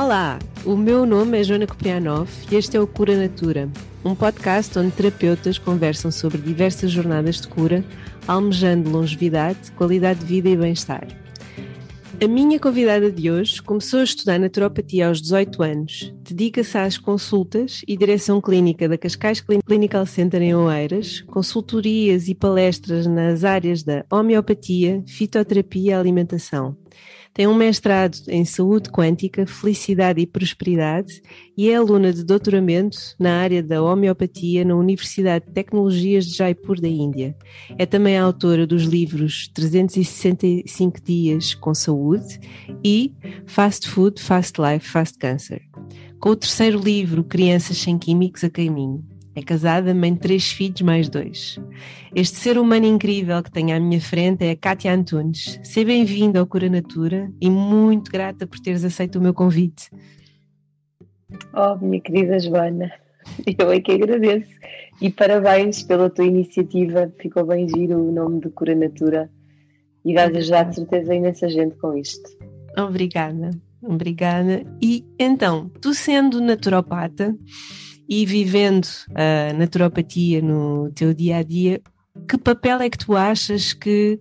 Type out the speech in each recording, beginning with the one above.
Olá, o meu nome é Joana Koprianov e este é o Cura Natura, um podcast onde terapeutas conversam sobre diversas jornadas de cura, almejando longevidade, qualidade de vida e bem-estar. A minha convidada de hoje começou a estudar naturopatia aos 18 anos, dedica-se às consultas e direção clínica da Cascais Clinical Center em Oeiras, consultorias e palestras nas áreas da homeopatia, fitoterapia e alimentação. Tem um mestrado em saúde quântica, felicidade e prosperidade e é aluna de doutoramento na área da homeopatia na Universidade de Tecnologias de Jaipur da Índia. É também autora dos livros 365 Dias com Saúde e Fast Food, Fast Life, Fast Cancer. Com o terceiro livro, Crianças Sem Químicos a Caminho. É casada, mãe de três filhos, mais dois. Este ser humano incrível que tenho à minha frente é a Kátia Antunes. Seja bem-vinda ao Cura Natura e muito grata por teres aceito o meu convite. Oh, minha querida Joana, eu é que agradeço. E parabéns pela tua iniciativa. Ficou bem giro o nome de Cura Natura. E vais ajudar de certeza imensa gente com isto. Obrigada, obrigada. E então, tu sendo naturopata, e vivendo a naturopatia no teu dia a dia, que papel é que tu achas que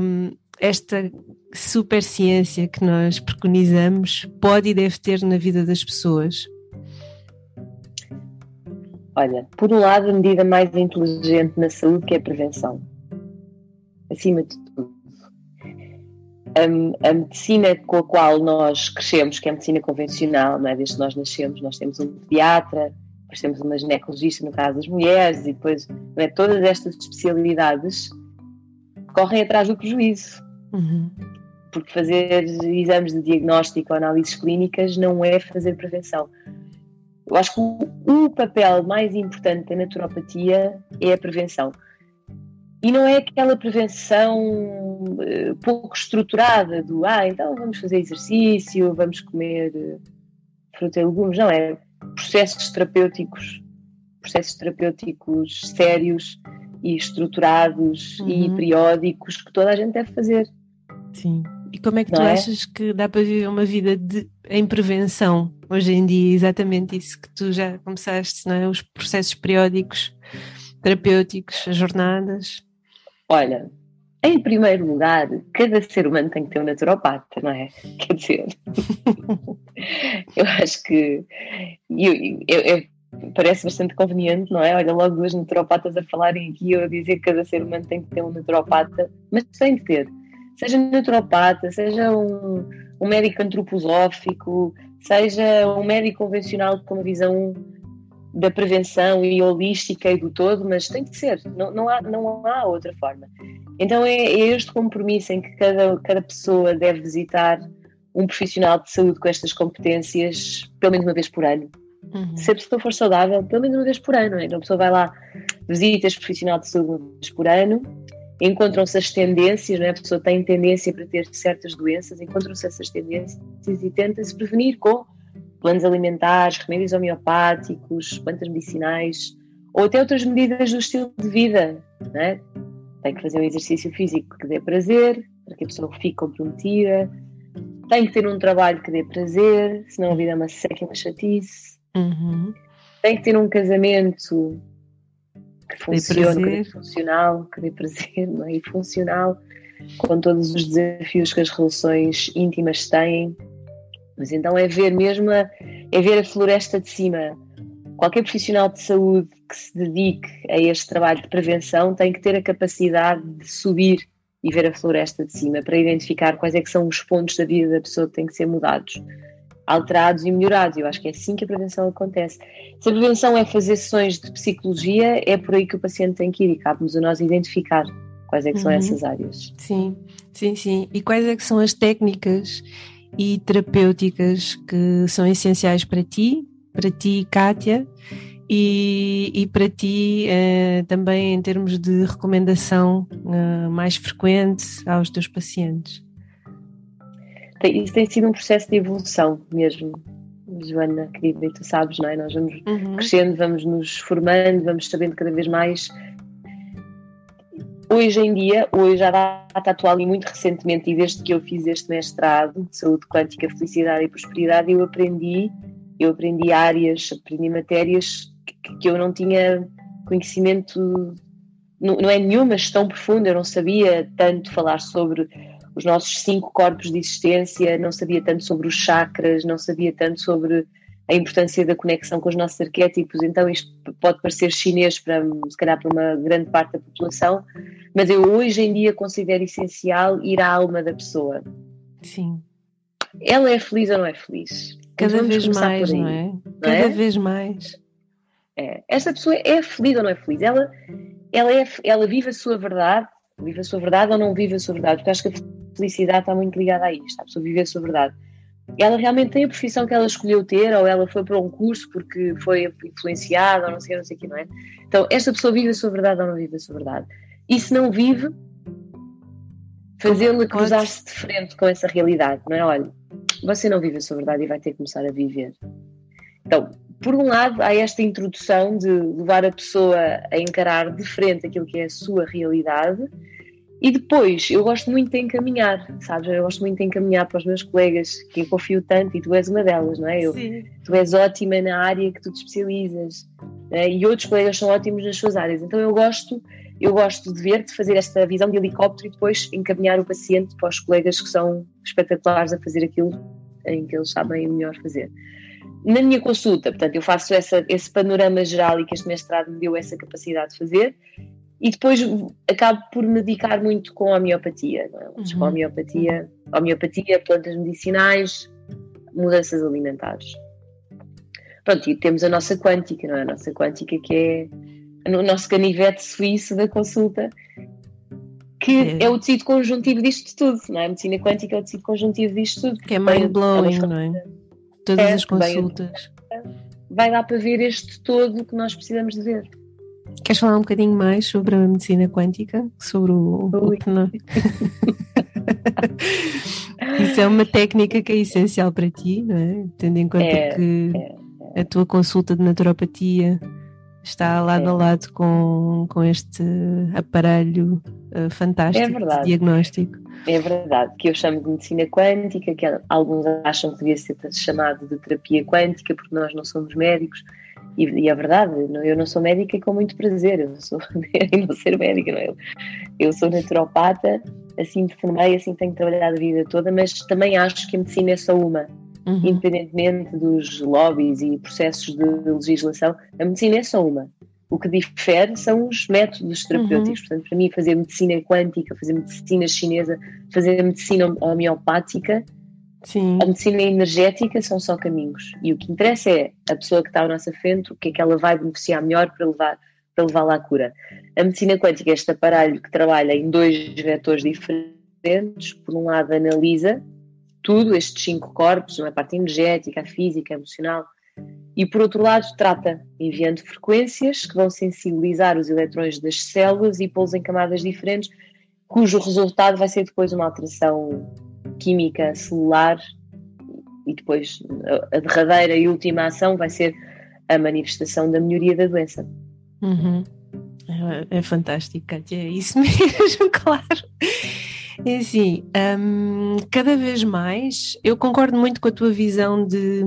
um, esta super ciência que nós preconizamos pode e deve ter na vida das pessoas? Olha, por um lado, a medida mais inteligente na saúde que é a prevenção. Acima de a, a, medicina com a qual nós crescemos, que é a medicina convencional, não é? desde que nós nascemos, nós temos um pediatra, depois temos uma ginecologista no caso das mulheres, e depois é? todas estas especialidades correm atrás do prejuízo. Uhum. Porque fazer exames de diagnóstico ou análises clínicas não é fazer prevenção. Eu acho que o, o papel mais importante da naturopatia é a prevenção. E não é aquela prevenção uh, pouco estruturada do ah, então vamos fazer exercício, vamos comer uh, fruta e legumes. Não, é processos terapêuticos, processos terapêuticos sérios e estruturados uhum. e periódicos que toda a gente deve fazer. Sim. E como é que não tu é? achas que dá para viver uma vida de, em prevenção hoje em dia? Exatamente isso que tu já começaste, não é? Os processos periódicos terapêuticos, as jornadas. Olha, em primeiro lugar, cada ser humano tem que ter um naturopata, não é? Quer dizer, eu acho que eu, eu, eu, parece bastante conveniente, não é? Olha, logo duas naturopatas a falarem aqui, eu a dizer que cada ser humano tem que ter um naturopata, mas tem que ter. Seja naturopata, seja um, um médico antroposófico, seja um médico convencional com uma visão da prevenção e holística e do todo, mas tem que ser, não, não, há, não há outra forma. Então é, é este compromisso em que cada, cada pessoa deve visitar um profissional de saúde com estas competências pelo menos uma vez por ano. Uhum. Se a pessoa for saudável, pelo menos uma vez por ano. Então a pessoa vai lá, visita este profissional de saúde uma vez por ano, encontram-se as tendências, não é? a pessoa tem tendência para ter certas doenças, encontram-se essas tendências e tenta-se prevenir com planos alimentares, remédios homeopáticos, plantas medicinais ou até outras medidas do estilo de vida. Né? Tem que fazer um exercício físico que dê prazer, para que a pessoa fique comprometida. Tem que ter um trabalho que dê prazer, senão a vida é uma seca e uma chatice. Uhum. Tem que ter um casamento que funcione, que dê funcional, que dê prazer não é? e funcional, com todos os desafios que as relações íntimas têm mas então é ver mesmo a, é ver a floresta de cima. Qualquer profissional de saúde que se dedique a este trabalho de prevenção tem que ter a capacidade de subir e ver a floresta de cima para identificar quais é que são os pontos da vida da pessoa que têm que ser mudados, alterados e melhorados. Eu acho que é assim que a prevenção acontece. Se a prevenção é fazer sessões de psicologia, é por aí que o paciente tem que ir e cabe-nos a nós identificar quais é que são uhum. essas áreas. Sim, sim, sim. E quais é que são as técnicas e terapêuticas que são essenciais para ti, para ti, Kátia, e, e para ti eh, também em termos de recomendação eh, mais frequente aos teus pacientes? Isso tem sido um processo de evolução mesmo, Joana, querida, e tu sabes, não é? Nós vamos uhum. crescendo, vamos nos formando, vamos sabendo cada vez mais hoje em dia, hoje à data atual e muito recentemente, e desde que eu fiz este mestrado de saúde quântica, felicidade e prosperidade, eu aprendi, eu aprendi áreas, aprendi matérias que, que eu não tinha conhecimento, não, não é nenhuma gestão profunda, eu não sabia tanto falar sobre os nossos cinco corpos de existência, não sabia tanto sobre os chakras, não sabia tanto sobre a importância da conexão com os nossos arquétipos. Então, isto pode parecer chinês para, se calhar, para uma grande parte da população, mas eu hoje em dia considero essencial ir à alma da pessoa. Sim. Ela é feliz ou não é feliz? Cada vez mais, não é? Não Cada é? vez mais. É. Esta pessoa é feliz ou não é feliz? Ela, ela, é, ela vive a sua verdade, vive a sua verdade ou não vive a sua verdade? Porque acho que a felicidade está muito ligada a isto, a pessoa viver a sua verdade ela realmente tem a profissão que ela escolheu ter, ou ela foi para um curso porque foi influenciada, ou não sei, não sei o que, não é? Então, esta pessoa vive a sua verdade ou não vive a sua verdade? E se não vive, fazê-la cruzar-se de frente com essa realidade, não é? Olha, você não vive a sua verdade e vai ter que começar a viver. Então, por um lado, há esta introdução de levar a pessoa a encarar de frente aquilo que é a sua realidade e depois, eu gosto muito de encaminhar, sabes? Eu gosto muito de encaminhar para os meus colegas, que eu confio tanto, e tu és uma delas, não é? Eu, tu és ótima na área que tu te especializas, é? e outros colegas são ótimos nas suas áreas. Então eu gosto, eu gosto de ver-te fazer esta visão de helicóptero e depois encaminhar o paciente para os colegas que são espetaculares a fazer aquilo em que eles sabem melhor fazer. Na minha consulta, portanto, eu faço essa, esse panorama geral e que este mestrado me deu essa capacidade de fazer, e depois acabo por me dedicar muito com a homeopatia, é? uhum. com a homeopatia, homeopatia, plantas medicinais, mudanças alimentares. Pronto, e temos a nossa quântica, não é? A nossa quântica que é o nosso canivete suíço da consulta, que é. é, o tecido conjuntivo disto tudo, não é? A medicina quântica é o tecido conjuntivo disto tudo. Que é mind-blowing, não é? Todas é, as consultas. Vai dar para ver este todo que nós precisamos de ver. Queres falar um bocadinho mais sobre a medicina quântica? Sobre o, o Isso é uma técnica que é essencial para ti, não é? Tendo em conta é, que é, é. a tua consulta de naturopatia está lado a é. lado com, com este aparelho uh, fantástico de diagnóstico. É verdade, que eu chamo de medicina quântica, que alguns acham que devia ser chamado de terapia quântica, porque nós não somos médicos, e, e é verdade, eu não sou médica com muito prazer, eu sou não ser médica, não é? Eu sou naturopata, assim me formei, assim tenho trabalhado a vida toda, mas também acho que a medicina é só uma. Uhum. Independentemente dos lobbies e processos de legislação, a medicina é só uma. O que difere são os métodos terapêuticos. Uhum. Portanto, para mim, fazer medicina quântica, fazer medicina chinesa, fazer medicina homeopática Sim. A medicina energética são só caminhos. E o que interessa é a pessoa que está à nossa frente, o que é que ela vai beneficiar melhor para levar para levá-la à cura. A medicina quântica é este aparelho que trabalha em dois vetores diferentes. Por um lado, analisa tudo, estes cinco corpos, a parte energética, a física, a emocional, e por outro lado, trata, enviando frequências que vão sensibilizar os eletrões das células e pô-los em camadas diferentes, cujo resultado vai ser depois uma alteração química celular e depois a derradeira e última ação vai ser a manifestação da melhoria da doença. Uhum. É, é, fantástico, Kátia, é isso mesmo, claro. É assim, um, cada vez mais eu concordo muito com a tua visão de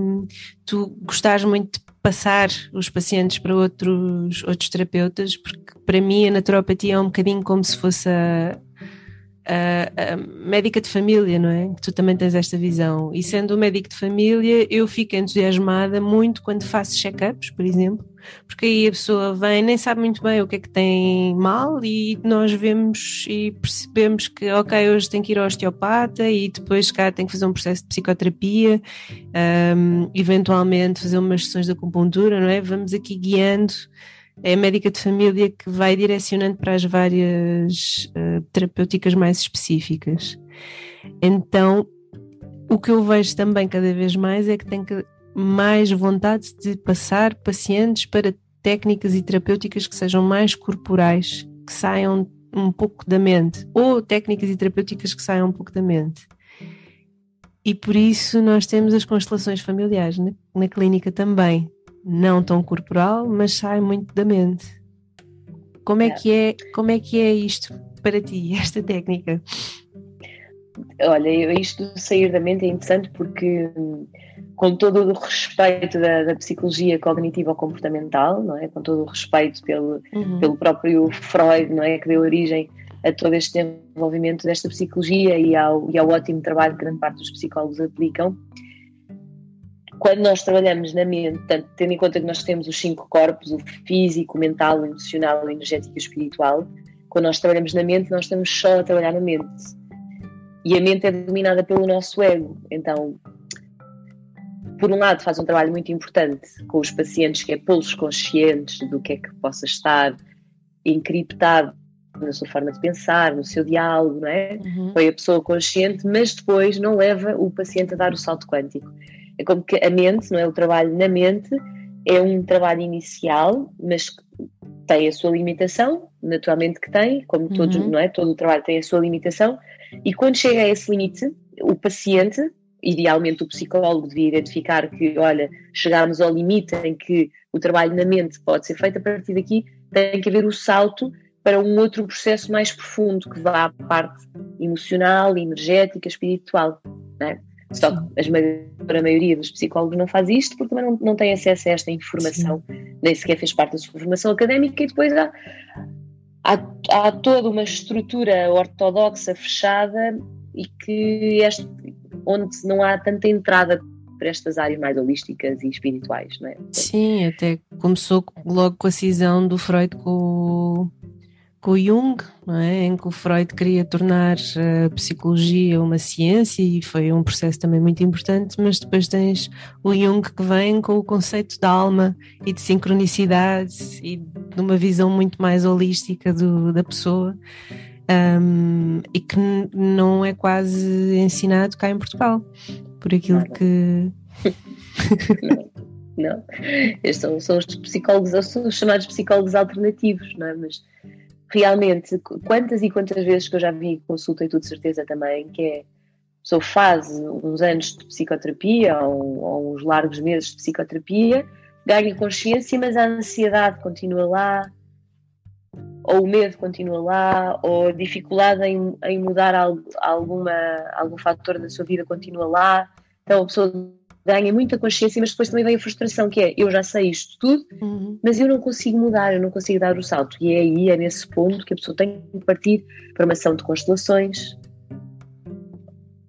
tu gostares muito de passar os pacientes para outros, outros terapeutas, porque para mim a naturopatia é um bocadinho como se fosse a, a, a, médica de família, não é? Tu também tens esta visão. E sendo médico de família, eu fico entusiasmada muito quando faço check-ups, por exemplo, porque aí a pessoa vem, nem sabe muito bem o que é que tem mal e nós vemos e percebemos que, ok, hoje tem que ir ao osteopata e depois, cá, tem que fazer um processo de psicoterapia, um, eventualmente fazer umas sessões de acupuntura, não é? Vamos aqui guiando é a médica de família que vai direcionando para as várias uh, terapêuticas mais específicas. Então, o que eu vejo também cada vez mais é que tem que, mais vontade de passar pacientes para técnicas e terapêuticas que sejam mais corporais, que saiam um pouco da mente, ou técnicas e terapêuticas que saiam um pouco da mente. E por isso nós temos as constelações familiares na, na clínica também não tão corporal, mas sai muito da mente. Como é, é. que é, como é que é isto para ti esta técnica? Olha, isto sair da mente é interessante porque, com todo o respeito da, da psicologia cognitiva comportamental, não é? com todo o respeito pelo, uhum. pelo próprio Freud, não é? que deu origem a todo este desenvolvimento desta psicologia e ao, e ao ótimo trabalho que grande parte dos psicólogos aplicam, quando nós trabalhamos na mente, tanto tendo em conta que nós temos os cinco corpos, o físico, o mental, o emocional, o energético e o espiritual, quando nós trabalhamos na mente, nós estamos só a trabalhar na mente. E a mente é dominada pelo nosso ego. Então, por um lado, faz um trabalho muito importante com os pacientes, que é pô-los conscientes do que é que possa estar encriptado na sua forma de pensar, no seu diálogo, não é? Uhum. Foi a pessoa consciente, mas depois não leva o paciente a dar o salto quântico. É como que a mente, não é? O trabalho na mente é um trabalho inicial, mas tem a sua limitação, naturalmente que tem, como uhum. todos, não é? Todo o trabalho tem a sua limitação, e quando chega a esse limite, o paciente, idealmente o psicólogo devia identificar que, olha, chegámos ao limite em que o trabalho na mente pode ser feito, a partir daqui tem que haver o salto para um outro processo mais profundo que vá à parte emocional, energética, espiritual. Não é? Só que a maioria dos psicólogos não faz isto porque também não, não tem acesso a esta informação, Sim. nem sequer fez parte da sua formação académica e depois há, há, há toda uma estrutura ortodoxa fechada e que este, onde não há tanta entrada para estas áreas mais holísticas e espirituais, não é? Sim, até começou logo com a cisão do Freud com com Jung, é? em que o Freud queria tornar a psicologia uma ciência e foi um processo também muito importante, mas depois tens o Jung que vem com o conceito da alma e de sincronicidade e de uma visão muito mais holística do, da pessoa um, e que não é quase ensinado cá em Portugal, por aquilo que. não, não. Estes são, são os psicólogos, são os chamados psicólogos alternativos, não é? Mas realmente, quantas e quantas vezes que eu já vi consulta e tudo certeza também, que é a pessoa faz uns anos de psicoterapia ou, ou uns largos meses de psicoterapia, ganha consciência, mas a ansiedade continua lá, ou o medo continua lá, ou a dificuldade em, em mudar algo, alguma, algum fator da sua vida continua lá. Então a pessoa ganha muita consciência, mas depois também vem a frustração, que é eu já sei isto tudo, uhum. mas eu não consigo mudar, eu não consigo dar o salto. E é aí, é nesse ponto que a pessoa tem que partir para uma ação de constelações,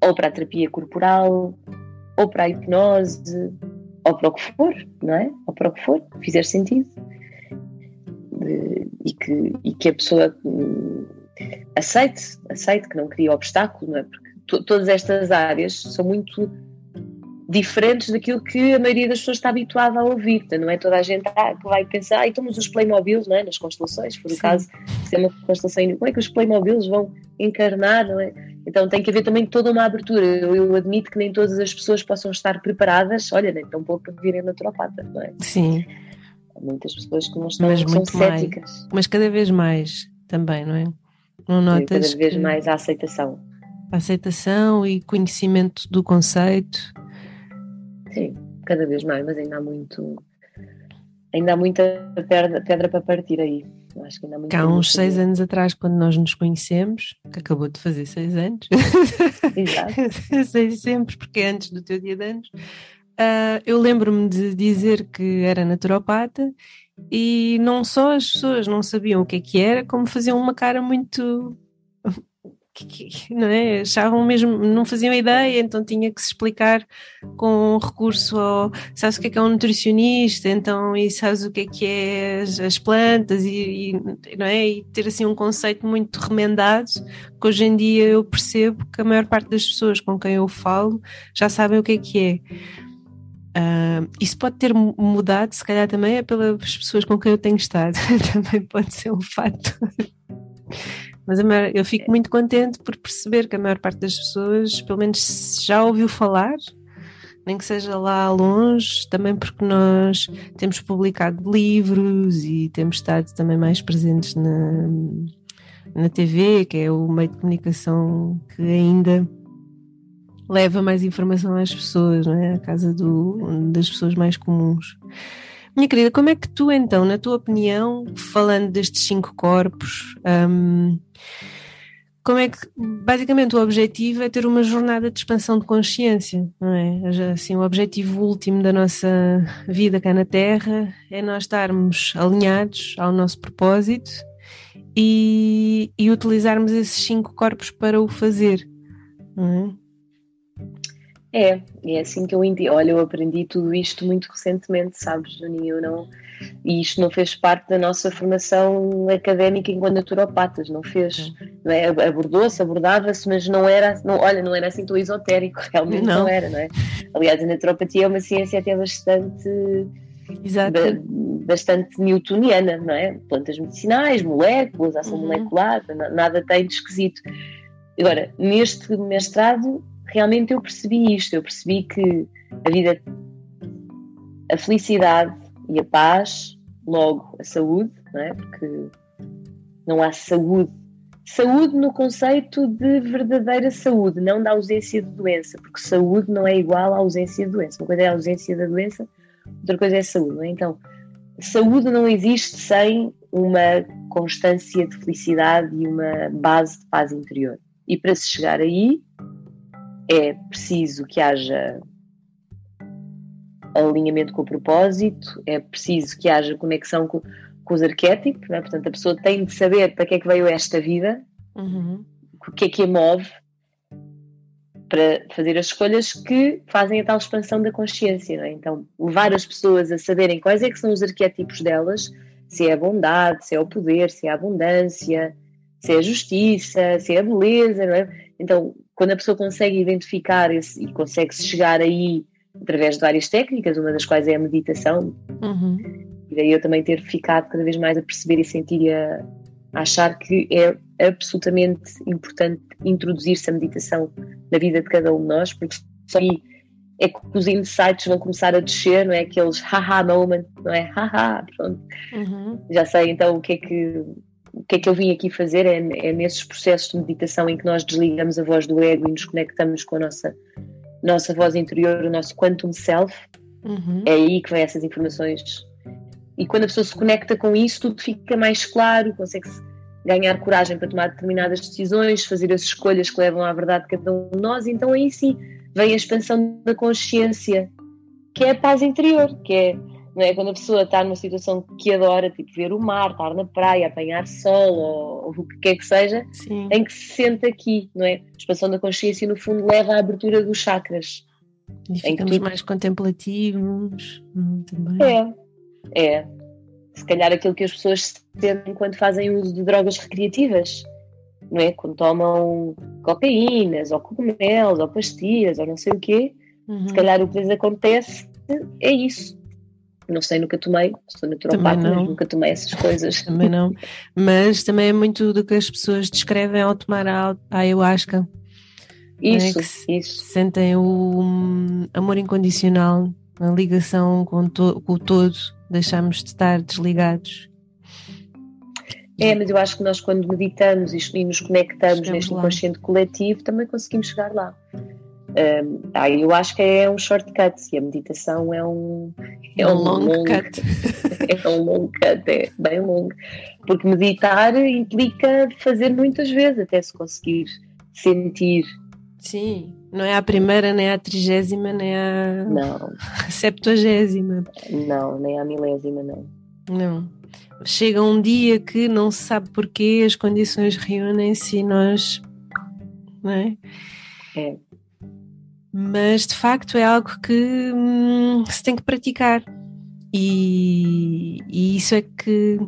ou para a terapia corporal, ou para a hipnose, ou para o que for, não é? Ou para o que for, fizer sentido. E, que, e que a pessoa hum, aceite, aceite que não cria obstáculo, não é? Porque todas estas áreas são muito diferentes daquilo que a maioria das pessoas está habituada a ouvir. Não é toda a gente que vai pensar, ah, então, os Playmobiles, não é? nas constelações, for o caso, se é uma constelação, como é que os Playmobiles vão encarnar, não é? Então tem que haver também toda uma abertura. Eu, eu admito que nem todas as pessoas possam estar preparadas, olha, nem tão pouco para virem naturopata, não é? Sim. Há muitas pessoas que não estão, mas são céticas. Mas cada vez mais também, não é? Não notas cada vez que... mais a aceitação. A aceitação e conhecimento do conceito Sim, cada vez mais, mas ainda há muito. Ainda há muita pedra, pedra para partir aí. Acho que ainda há, há uns seis anos atrás, quando nós nos conhecemos, que acabou de fazer seis anos, Exato. sei sempre, porque é antes do teu dia de anos, uh, eu lembro-me de dizer que era naturopata e não só as pessoas não sabiam o que é que era, como faziam uma cara muito que, não é? achavam mesmo, não faziam ideia, então tinha que se explicar com recurso ao, sabes o que é que é um nutricionista, então, e sabes o que é que é as, as plantas, e, e, não é? E ter assim um conceito muito remendado, que hoje em dia eu percebo que a maior parte das pessoas com quem eu falo já sabem o que é que é. Uh, isso pode ter mudado, se calhar também é pelas pessoas com quem eu tenho estado, também pode ser um fator. Mas maior, eu fico muito contente por perceber que a maior parte das pessoas, pelo menos, já ouviu falar, nem que seja lá longe, também porque nós temos publicado livros e temos estado também mais presentes na, na TV, que é o meio de comunicação que ainda leva mais informação às pessoas, não é? A casa do, das pessoas mais comuns. Minha querida, como é que tu então, na tua opinião, falando destes cinco corpos, um, como é que, basicamente, o objetivo é ter uma jornada de expansão de consciência, não é? Assim, o objetivo último da nossa vida cá na Terra é nós estarmos alinhados ao nosso propósito e, e utilizarmos esses cinco corpos para o fazer, é? É, é assim que eu entendi. Olha, eu aprendi tudo isto muito recentemente, sabes, Juninho? Eu não e isto não fez parte da nossa formação académica enquanto naturopatas, não fez. Não é? Abordou-se, abordava-se, mas não era, não, olha, não era assim tão esotérico, realmente não. não era, não é? Aliás, a naturopatia é uma ciência até bastante. Exato. bastante newtoniana, não é? Plantas medicinais, moléculas, ação uhum. molecular, nada tem de esquisito. Agora, neste mestrado, realmente eu percebi isto, eu percebi que a vida, a felicidade e a paz, logo a saúde, não é? porque não há saúde. Saúde no conceito de verdadeira saúde, não da ausência de doença, porque saúde não é igual à ausência de doença. Uma coisa é a ausência da doença, outra coisa é a saúde. É? Então, saúde não existe sem uma constância de felicidade e uma base de paz interior. E para se chegar aí, é preciso que haja alinhamento com o propósito, é preciso que haja conexão com, com os arquétipos, é? portanto a pessoa tem de saber para que é que veio esta vida, uhum. o que é que a move, para fazer as escolhas que fazem a tal expansão da consciência. É? Então, levar as pessoas a saberem quais é que são os arquétipos delas, se é a bondade, se é o poder, se é a abundância, se é a justiça, se é a beleza. É? Então, quando a pessoa consegue identificar esse, e consegue chegar aí através de várias técnicas, uma das quais é a meditação. Uhum. E daí eu também ter ficado cada vez mais a perceber e sentir e a, a achar que é absolutamente importante introduzir-se a meditação na vida de cada um de nós, porque só aí é que os insights vão começar a descer, não é? Aqueles haha moment, não é? Haha, pronto. Uhum. Já sei então o que é que o que é que eu vim aqui fazer é, é nesses processos de meditação em que nós desligamos a voz do ego e nos conectamos com a nossa nossa voz interior, o nosso quantum self, uhum. é aí que vem essas informações. E quando a pessoa se conecta com isso, tudo fica mais claro, consegue-se ganhar coragem para tomar determinadas decisões, fazer as escolhas que levam à verdade de cada um de nós, então aí sim vem a expansão da consciência, que é a paz interior, que é não é? Quando a pessoa está numa situação que adora, tipo ver o mar, estar na praia, apanhar sol ou, ou o que quer que seja, Sim. em que se sente aqui, não é? A expansão da consciência, no fundo, leva à abertura dos chakras. E ficamos mais contemplativos hum, também. É, é. Se calhar aquilo que as pessoas sentem quando fazem uso de drogas recreativas, não é? Quando tomam cocaínas, ou cogumelos, ou pastilhas, ou não sei o quê, uhum. se calhar o que lhes acontece é isso não sei, nunca tomei, sou naturopata, mas nunca tomei essas coisas. Também não. Mas também é muito do que as pessoas descrevem ao tomar a ayahuasca. Isso, é? isso. Sentem o hum, amor incondicional, a ligação com, to com o todo, deixamos de estar desligados. É, mas eu acho que nós quando meditamos e nos conectamos Chegamos neste inconsciente coletivo também conseguimos chegar lá. Um, ah, eu acho que é um shortcut e a meditação é um, é um, long, long cut. é um long cut, é bem longo. Porque meditar implica fazer muitas vezes até se conseguir sentir. Sim, não é a primeira, nem a trigésima, nem a não. septuagésima. Não, nem a milésima, não. Não. Chega um dia que não se sabe porquê, as condições reúnem-se e nós. Não é? É mas de facto é algo que hum, se tem que praticar e, e, isso é que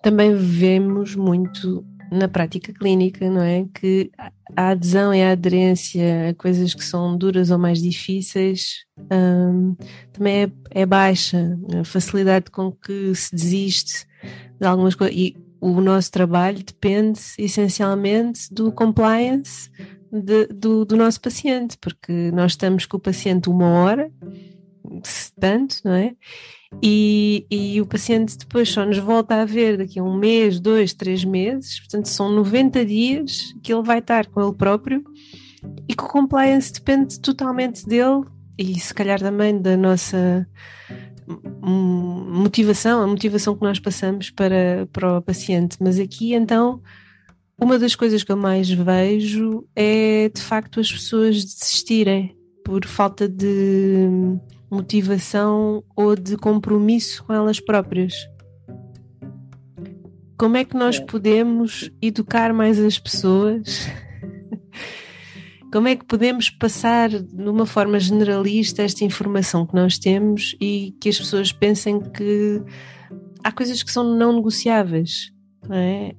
também vemos muito na prática clínica, não é? Que a adesão e a aderência a coisas que são duras ou mais difíceis hum, também é, é, baixa, a facilidade com que se desiste de algumas coisas e o nosso trabalho depende essencialmente do compliance de, do, do nosso paciente, porque nós estamos com o paciente uma hora, se tanto, não é? E, e, o paciente depois só nos volta a ver daqui a um mês, dois, três meses, portanto são 90 dias que ele vai estar com ele próprio e que o compliance depende totalmente dele e se calhar também da nossa motivação, a motivação que nós passamos para, para o paciente. Mas aqui então uma das coisas que eu mais vejo é de facto as pessoas desistirem por falta de motivação ou de compromisso com elas próprias. Como é que nós é. podemos educar mais as pessoas? Como é que podemos passar de uma forma generalista esta informação que nós temos e que as pessoas pensem que há coisas que são não negociáveis? É?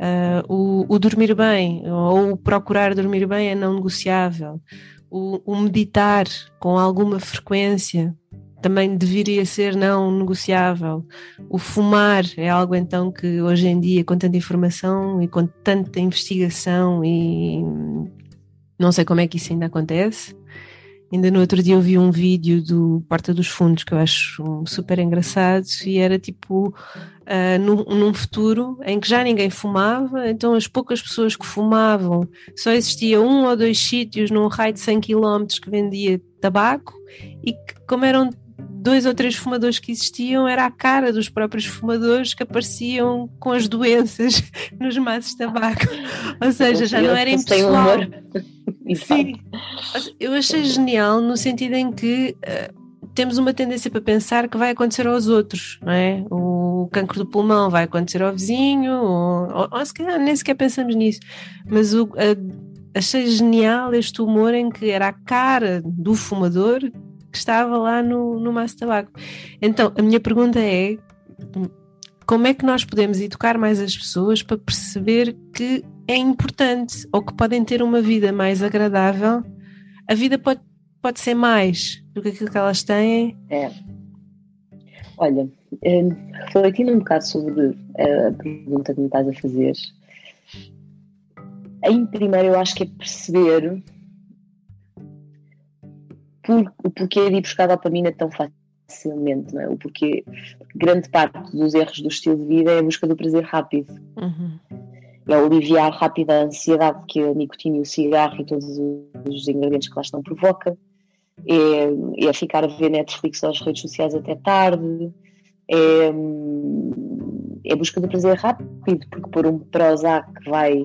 uh, o, o, dormir bem ou procurar dormir bem é não negociável. O, o meditar com alguma frequência também deveria ser não negociável. O fumar é algo então que hoje em dia, com tanta informação e com tanta investigação e não sei como é que isso ainda acontece. Ainda no outro dia eu vi um vídeo do Porta dos Fundos que eu acho super engraçado e era tipo uh, num, num, futuro em que já ninguém fumava, então as poucas pessoas que fumavam só existia um ou dois sítios num raio de 100 km que vendia tabaco e que, como eram dois ou três fumadores que existiam, era a cara dos próprios fumadores que apareciam com as doenças nos maços de tabaco. Ou seja, já não era impessoal. Sim, eu achei genial no sentido em que uh, temos uma tendência para pensar que vai acontecer aos outros, não é? O cancro do pulmão vai acontecer ao vizinho, ou, ou, ou se calhar nem sequer pensamos nisso, mas o, uh, achei genial este humor em que era a cara do fumador que estava lá no, no maço de tabaco. Então, a minha pergunta é: como é que nós podemos educar mais as pessoas para perceber que é importante ou que podem ter uma vida mais agradável? A vida pode, pode ser mais do que aquilo que elas têm? É. Olha, eh, refletindo um bocado sobre eh, a pergunta que me estás a fazer, em primeiro eu acho que é perceber por, o porquê de ir buscar dopamina tão facilmente, não é? O porquê, grande parte dos erros do estilo de vida é a busca do prazer rápido. Uhum. É aliviar rápido a ansiedade que a nicotina e o cigarro e todos os ingredientes que lá estão provoca. É, é ficar a ver Netflix ou as redes sociais até tarde. É, é busca do prazer rápido, porque por um Prozac vai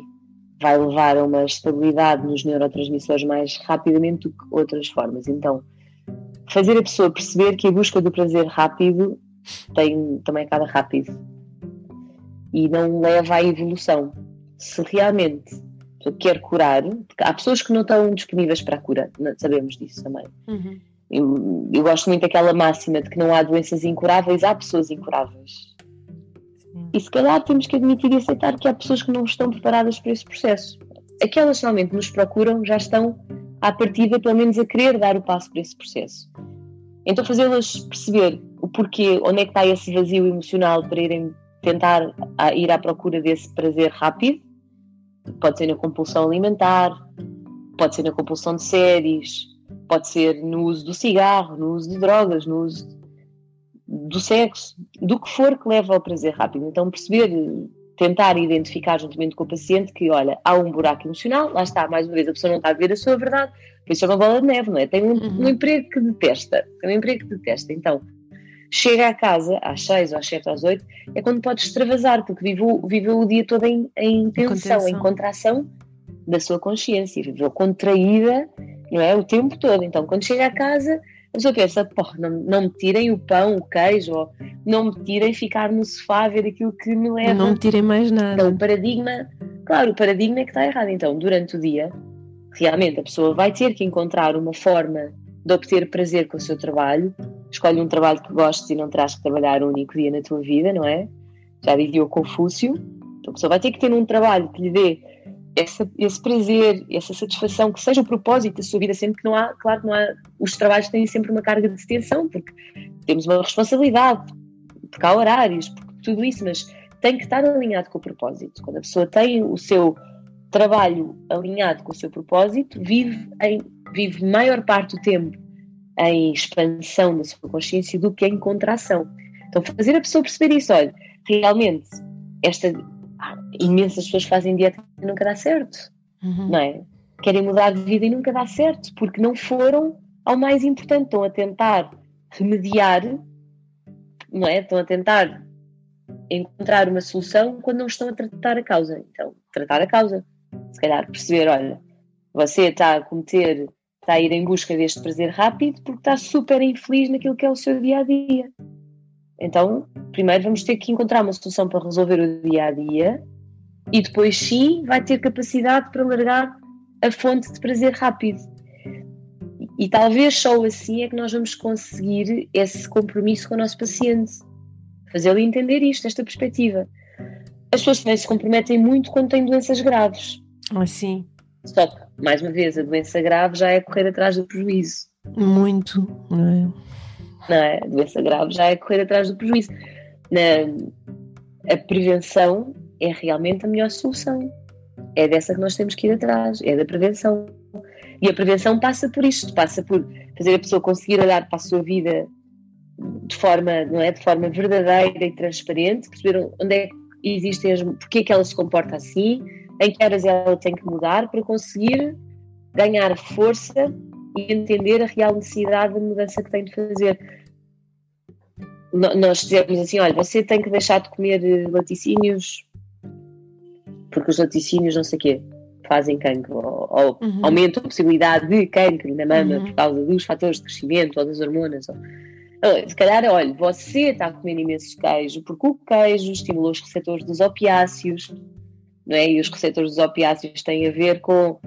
vai levar a uma estabilidade nos neurotransmissores mais rapidamente do que outras formas. Então, fazer a pessoa perceber que a busca do prazer rápido tem, também acaba rápido e não leva à evolução. Se realmente quer curar, porque há pessoas que não estão disponíveis para a cura, sabemos disso também. Uhum. Eu, eu, gosto muito daquela máxima de que não há doenças incuráveis, há pessoas incuráveis. E se calhar temos que admitir e aceitar que há pessoas que não estão preparadas para esse processo. Aquelas que realmente nos procuram já estão à partida, pelo menos, a querer dar o passo para esse processo. Então, fazê-las perceber o porquê, onde é que está esse vazio emocional para irem tentar ir à procura desse prazer rápido. Pode ser na compulsão alimentar, pode ser na compulsão de séries, pode ser no uso do cigarro, no uso de drogas, no uso do sexo, do que for que leva ao prazer rápido. Então, perceber, tentar identificar juntamente com o paciente que, olha, há um buraco emocional, lá está, mais uma vez, a pessoa não está a ver a sua verdade, por isso é uma bola de neve, não é? Tem um, uhum. um emprego que detesta, tem um emprego que detesta. Então, chega a casa às seis ou às sete ou às oito, é quando pode extravasar, porque viveu, viveu o dia todo em, em tensão, em contração da sua consciência, viveu contraída, não é? O tempo todo. Então, quando chega a casa a pessoa pensa, porra, não, não me tirem o pão, o queijo, ou não me tirem ficar no sofá a ver aquilo que me leva. Não me tirem mais nada. Então, o paradigma, claro, o paradigma é que está errado. Então, durante o dia, realmente a pessoa vai ter que encontrar uma forma de obter prazer com o seu trabalho. Escolhe um trabalho que gostes e não terás que trabalhar um único dia na tua vida, não é? Já dizia o Confúcio. Então, a pessoa vai ter que ter um trabalho que lhe dê essa, esse prazer, essa satisfação, que seja o propósito da sua vida, sempre que não há, claro que não há, os trabalhos têm sempre uma carga de tensão, porque temos uma responsabilidade, porque há horários, porque tudo isso, mas tem que estar alinhado com o propósito. Quando a pessoa tem o seu trabalho alinhado com o seu propósito, vive, em, vive maior parte do tempo em expansão da sua consciência do que em contração. Então, fazer a pessoa perceber isso, olha, realmente, esta imensas pessoas fazem dieta e nunca dá certo, uhum. não é? Querem mudar de vida e nunca dá certo, porque não foram ao mais importante, estão a tentar remediar, não é? Estão a tentar encontrar uma solução quando não estão a tratar a causa. Então, tratar a causa. Se calhar perceber, olha, você está a cometer, está a ir em busca deste prazer rápido porque está super infeliz naquilo que é o seu dia a dia. Então, primeiro vamos ter que encontrar uma solução para resolver o dia a dia e depois sim vai ter capacidade para largar a fonte de prazer rápido. E talvez só assim é que nós vamos conseguir esse compromisso com o nosso paciente, fazê-lo entender isto, esta perspectiva. As pessoas também se comprometem muito quando têm doenças graves. Assim. Só que, mais uma vez, a doença grave já é correr atrás do prejuízo. Muito, não é? Não é? A doença grave já é correr atrás do prejuízo. Na, a prevenção é realmente a melhor solução. É dessa que nós temos que ir atrás, é da prevenção. E a prevenção passa por isto, passa por fazer a pessoa conseguir olhar para a sua vida de forma, não é, de forma verdadeira e transparente, perceber onde é que existem as, porque é que ela se comporta assim, em que áreas ela tem que mudar para conseguir ganhar força e entender a real necessidade da mudança que tem de fazer. Nós dizemos assim, olha, você tem que deixar de comer eh, laticínios porque os laticínios não sei o quê fazem cancro ou, ou uhum. aumentam a possibilidade de cancro na mama uhum. por causa dos fatores de crescimento ou das hormonas. Ou... Se calhar, olha, você está a comer imenso queijo porque o queijo estimula os receptores dos opiáceos, não é? E os receptores dos opiáceos têm a ver com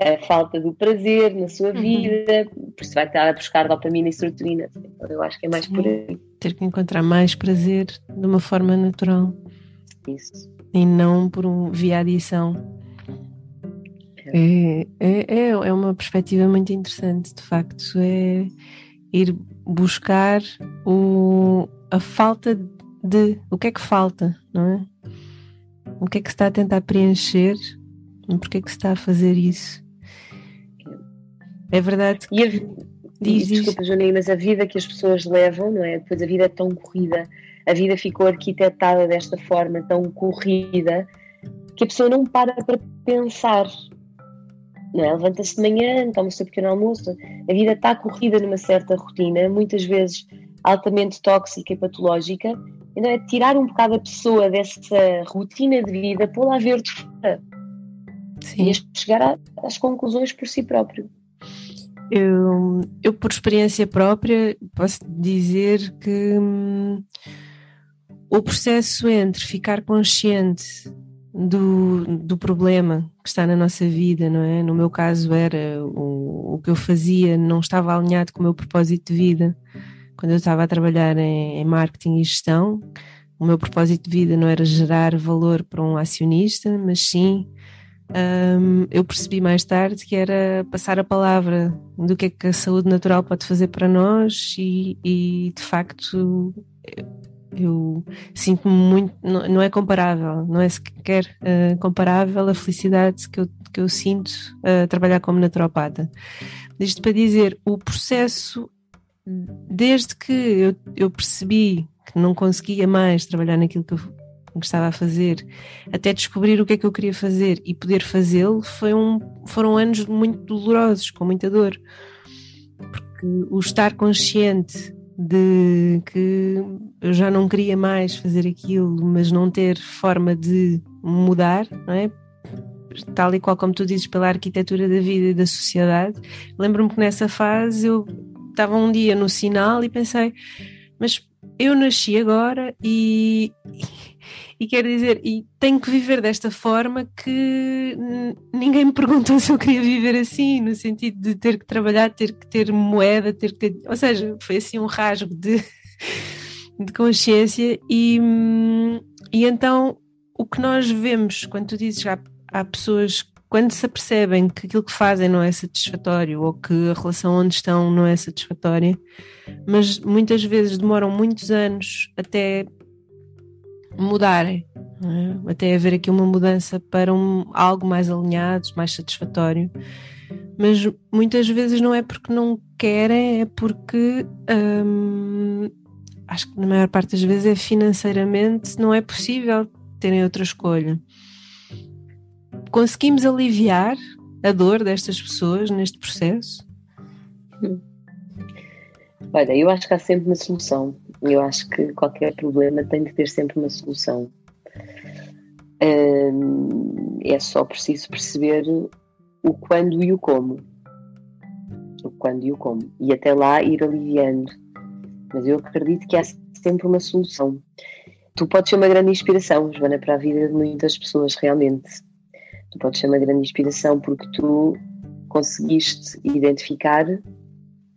a falta do prazer na sua uhum. vida, por isso vai estar a buscar dopamina e serotonina. Então, eu acho que é mais Sim. por aí. Ter que encontrar mais prazer de uma forma natural. Isso. E não por um, via adição. É, é, é, é uma perspectiva muito interessante, de facto. É ir buscar o, a falta de. O que é que falta, não é? O que é que se está a tentar preencher e porquê é que se está a fazer isso? É verdade. Que... E a, diz, desculpa, Joaninha, mas a vida que as pessoas levam, não é? Depois a vida é tão corrida, a vida ficou arquitetada desta forma, tão corrida, que a pessoa não para para pensar. Não é? Levanta-se de manhã, toma o seu pequeno almoço, a vida está corrida numa certa rotina, muitas vezes altamente tóxica e patológica, então é tirar um bocado a pessoa dessa rotina de vida, pô-la a ver de fora Sim. e chegar às conclusões por si próprio. Eu, eu, por experiência própria, posso dizer que hum, o processo entre ficar consciente do, do problema que está na nossa vida, não é? No meu caso era o, o que eu fazia não estava alinhado com o meu propósito de vida. Quando eu estava a trabalhar em, em marketing e gestão, o meu propósito de vida não era gerar valor para um acionista, mas sim um, eu percebi mais tarde que era passar a palavra do que é que a saúde natural pode fazer para nós e, e de facto eu sinto-me muito, não, não, é comparável, não é sequer uh, comparável a felicidade que eu, que eu sinto a uh, trabalhar como naturopata. Isto para dizer, o processo, desde que eu, eu percebi que não conseguia mais trabalhar naquilo que eu estava a fazer, até descobrir o que é que eu queria fazer e poder fazê-lo, um, foram anos muito dolorosos, com muita dor. Porque o estar consciente de que eu já não queria mais fazer aquilo, mas não ter forma de mudar, não é? Tal e qual como tu dizes, pela arquitetura da vida e da sociedade. Lembro-me que nessa fase eu estava um dia no sinal e pensei, mas eu nasci agora e, e quero dizer, e tenho que viver desta forma que ninguém me perguntou se eu queria viver assim, no sentido de ter que trabalhar, ter que ter moeda, ter que. Ou seja, foi assim um rasgo de, de consciência. E, e então o que nós vemos quando tu dizes há, há pessoas quando se apercebem que aquilo que fazem não é satisfatório ou que a relação onde estão não é satisfatória, mas muitas vezes demoram muitos anos até mudarem, é? até haver aqui uma mudança para um, algo mais alinhado, mais satisfatório. Mas muitas vezes não é porque não querem, é porque hum, acho que na maior parte das vezes é financeiramente não é possível terem outra escolha. Conseguimos aliviar a dor destas pessoas neste processo? Olha, eu acho que há sempre uma solução. Eu acho que qualquer problema tem de ter sempre uma solução. hum, é só preciso perceber o quando e o como. O quando e o como. E até lá ir aliviando. Mas eu acredito que há sempre uma solução. Tu podes ser uma grande inspiração, Joana, para a vida de muitas pessoas, realmente. Tu podes ser uma grande inspiração porque tu conseguiste identificar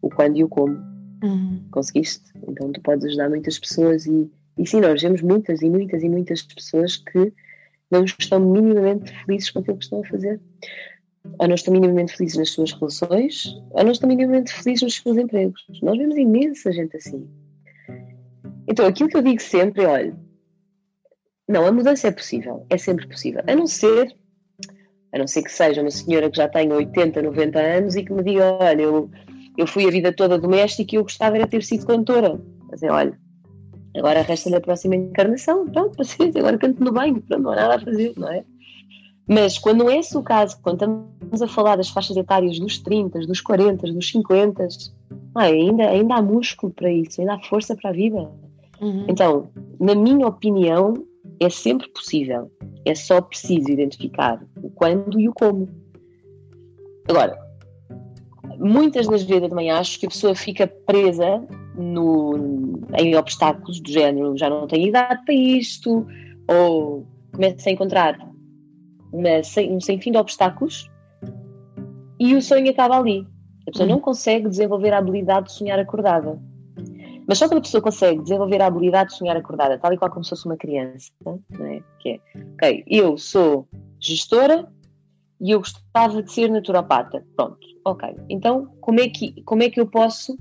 o quando e o como. Uhum. Conseguiste? Então tu podes ajudar muitas pessoas e, e sim, nós vemos muitas e muitas e muitas pessoas que não estão minimamente felizes com aquilo que estão a fazer. Ou não estão minimamente felizes nas suas relações, ou não estão minimamente felizes nos seus empregos. Nós vemos imensa gente assim. Então, aquilo que eu digo sempre é: olha, não, a mudança é possível, é sempre possível, a não ser a não ser que seja uma senhora que já tenha 80, 90 anos e que me diga: olha, eu, eu fui a vida toda doméstica e eu gostava de ter sido cantora. Mas é, olha, agora resta-lhe a próxima encarnação, pronto, paciência, agora canto no banho, pronto, não há nada a fazer, não é? Mas quando não é esse o caso, quando estamos a falar das faixas etárias dos 30, dos 40, dos 50, ah, ainda, ainda há músculo para isso, ainda há força para a vida. Uhum. Então, na minha opinião, é sempre possível. É só preciso identificar o quando e o como. Agora, muitas das vezes também acho que a pessoa fica presa no, em obstáculos do género já não tem idade para isto, ou começa a encontrar uma, um sem fim de obstáculos e o sonho acaba ali. A pessoa não consegue desenvolver a habilidade de sonhar acordada. Mas só quando a pessoa consegue desenvolver a habilidade de sonhar acordada, tal e qual como se fosse uma criança, não é? que é, ok, eu sou gestora e eu gostava de ser naturopata. Pronto, ok. Então, como é que, como é que eu posso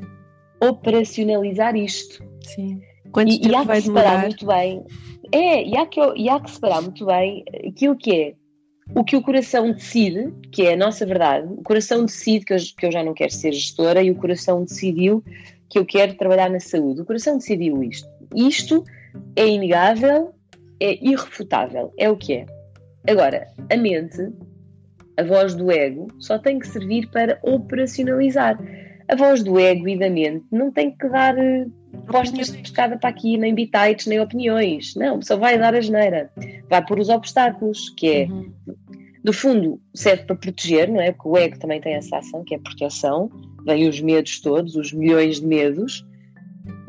operacionalizar isto? Sim. Quanto e, e há que separar muito bem. É, e há, que, e há que separar muito bem aquilo que é o que o coração decide, que é a nossa verdade. O coração decide que eu, que eu já não quero ser gestora e o coração decidiu que eu quero trabalhar na saúde. O coração decidiu isto. Isto é inegável, é irrefutável, é o que é. Agora, a mente, a voz do ego, só tem que servir para operacionalizar. A voz do ego e da mente não tem que dar postas de pescada para aqui, nem bitites, nem opiniões. Não, só vai dar a geneira. Vai pôr os obstáculos, que é, uhum. no fundo, serve para proteger, não é? Porque o ego também tem essa ação, que é proteção. Vêm os medos todos, os milhões de medos.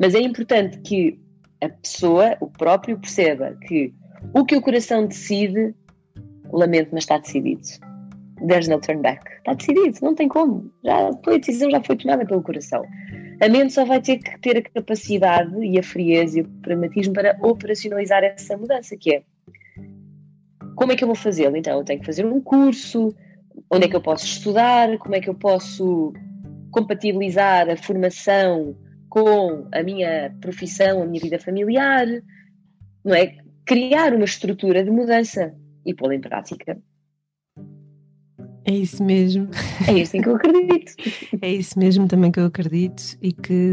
Mas é importante que a pessoa, o próprio, perceba que o que o coração decide, lamento, mas está decidido. There's no turn back. Está decidido, não tem como. Já, a decisão já foi tomada pelo coração. A mente só vai ter que ter a capacidade e a frieza e o pragmatismo para operacionalizar essa mudança, que é como é que eu vou fazê-lo? Então, eu tenho que fazer um curso, onde é que eu posso estudar, como é que eu posso compatibilizar a formação com a minha profissão, a minha vida familiar, não é? Criar uma estrutura de mudança e pô-la em prática. É isso mesmo. É isso em que eu acredito. É isso mesmo também que eu acredito e que,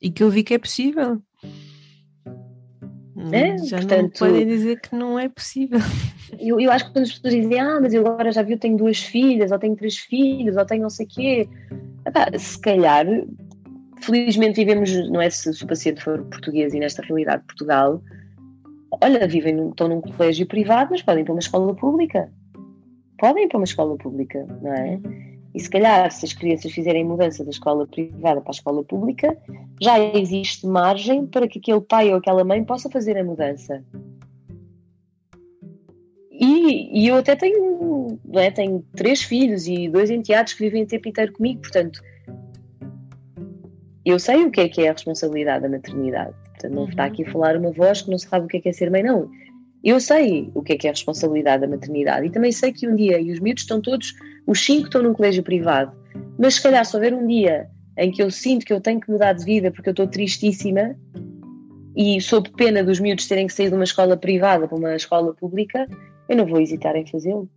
e que eu vi que é possível. É, já portanto, não podem dizer que não é possível. Eu, eu acho que quando as pessoas dizem, ah, mas eu agora já vi, eu tenho duas filhas, ou tenho três filhos, ou tenho não sei o quê. Epá, se calhar, felizmente vivemos, não é se, se o paciente for português e nesta realidade de Portugal, olha, vivem, estão num colégio privado, mas podem ir para uma escola pública podem ir para uma escola pública, não é? E se calhar, se as crianças fizerem mudança da escola privada para a escola pública, já existe margem para que aquele pai ou aquela mãe possa fazer a mudança. E, e eu até tenho, não é? tenho três filhos e dois enteados que vivem o tempo inteiro comigo, portanto, eu sei o que é que é a responsabilidade da maternidade. Portanto, não uhum. está aqui a falar uma voz que não sabe o que é que é ser mãe, não. Eu sei o que é que é a responsabilidade da maternidade e também sei que um dia, e os miúdos estão todos, os cinco estão num colégio privado, mas se calhar se houver um dia em que eu sinto que eu tenho que mudar de vida porque eu estou tristíssima e sob pena dos miúdos terem que sair de uma escola privada para uma escola pública, eu não vou hesitar em fazê-lo.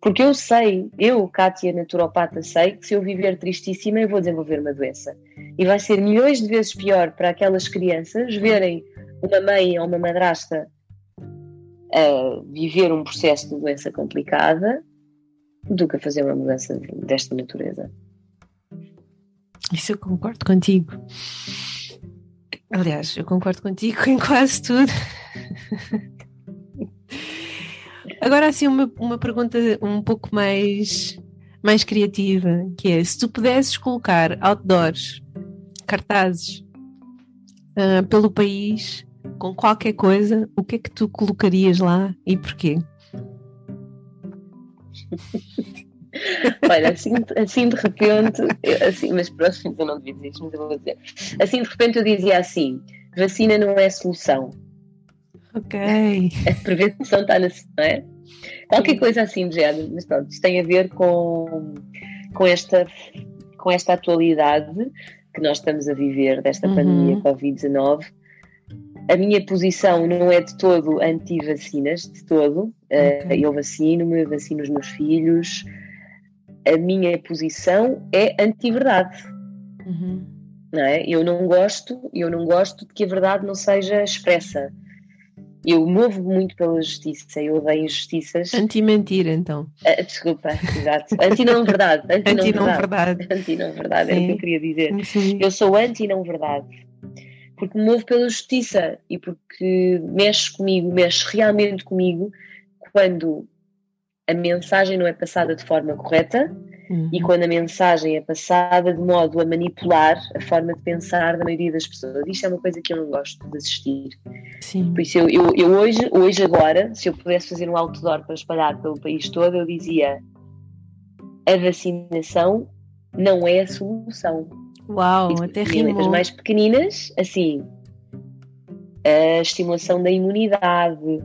Porque eu sei, eu, Kátia naturopata, sei que se eu viver tristíssima eu vou desenvolver uma doença. E vai ser milhões de vezes pior para aquelas crianças verem uma mãe ou uma madrasta a viver um processo de doença complicada do que a fazer uma mudança desta natureza. Isso eu concordo contigo. Aliás, eu concordo contigo em quase tudo. Agora, assim, uma, uma pergunta um pouco mais, mais criativa, que é, se tu pudesses colocar outdoors, cartazes, uh, pelo país, com qualquer coisa, o que é que tu colocarias lá e porquê? Olha, assim, assim de repente, assim, mas próximo eu não devia dizer isto, mas eu vou dizer. Assim de repente eu dizia assim: vacina não é solução. Ok. A prevenção está na. Não é? Qualquer coisa assim de género, mas pronto, isto tem a ver com, com, esta, com esta atualidade que nós estamos a viver desta uhum. pandemia Covid-19. A minha posição não é de todo anti-vacinas, de todo. Eh, okay. Eu vacino-me, vacino os meus filhos. A minha posição é anti-verdade. Uhum. Não é? Eu não gosto, eu não gosto de que a verdade não seja expressa. Eu movo muito pela justiça, eu odeio injustiças. Anti-mentira, então. Uh, desculpa, exato. Anti-não verdade. Anti-não verdade. Anti-não verdade, era o que eu queria dizer. Sim. Eu sou anti-não verdade. Porque me movo pela justiça e porque mexe comigo, mexe realmente comigo quando a mensagem não é passada de forma correta Uhum. E quando a mensagem é passada de modo a manipular a forma de pensar da maioria das pessoas. Isto é uma coisa que eu não gosto de assistir. Sim. Por isso, eu, eu, eu hoje, hoje, agora, se eu pudesse fazer um outdoor para espalhar pelo país todo, eu dizia: a vacinação não é a solução. Uau, até rimou. As mais pequeninas, assim, a estimulação da imunidade,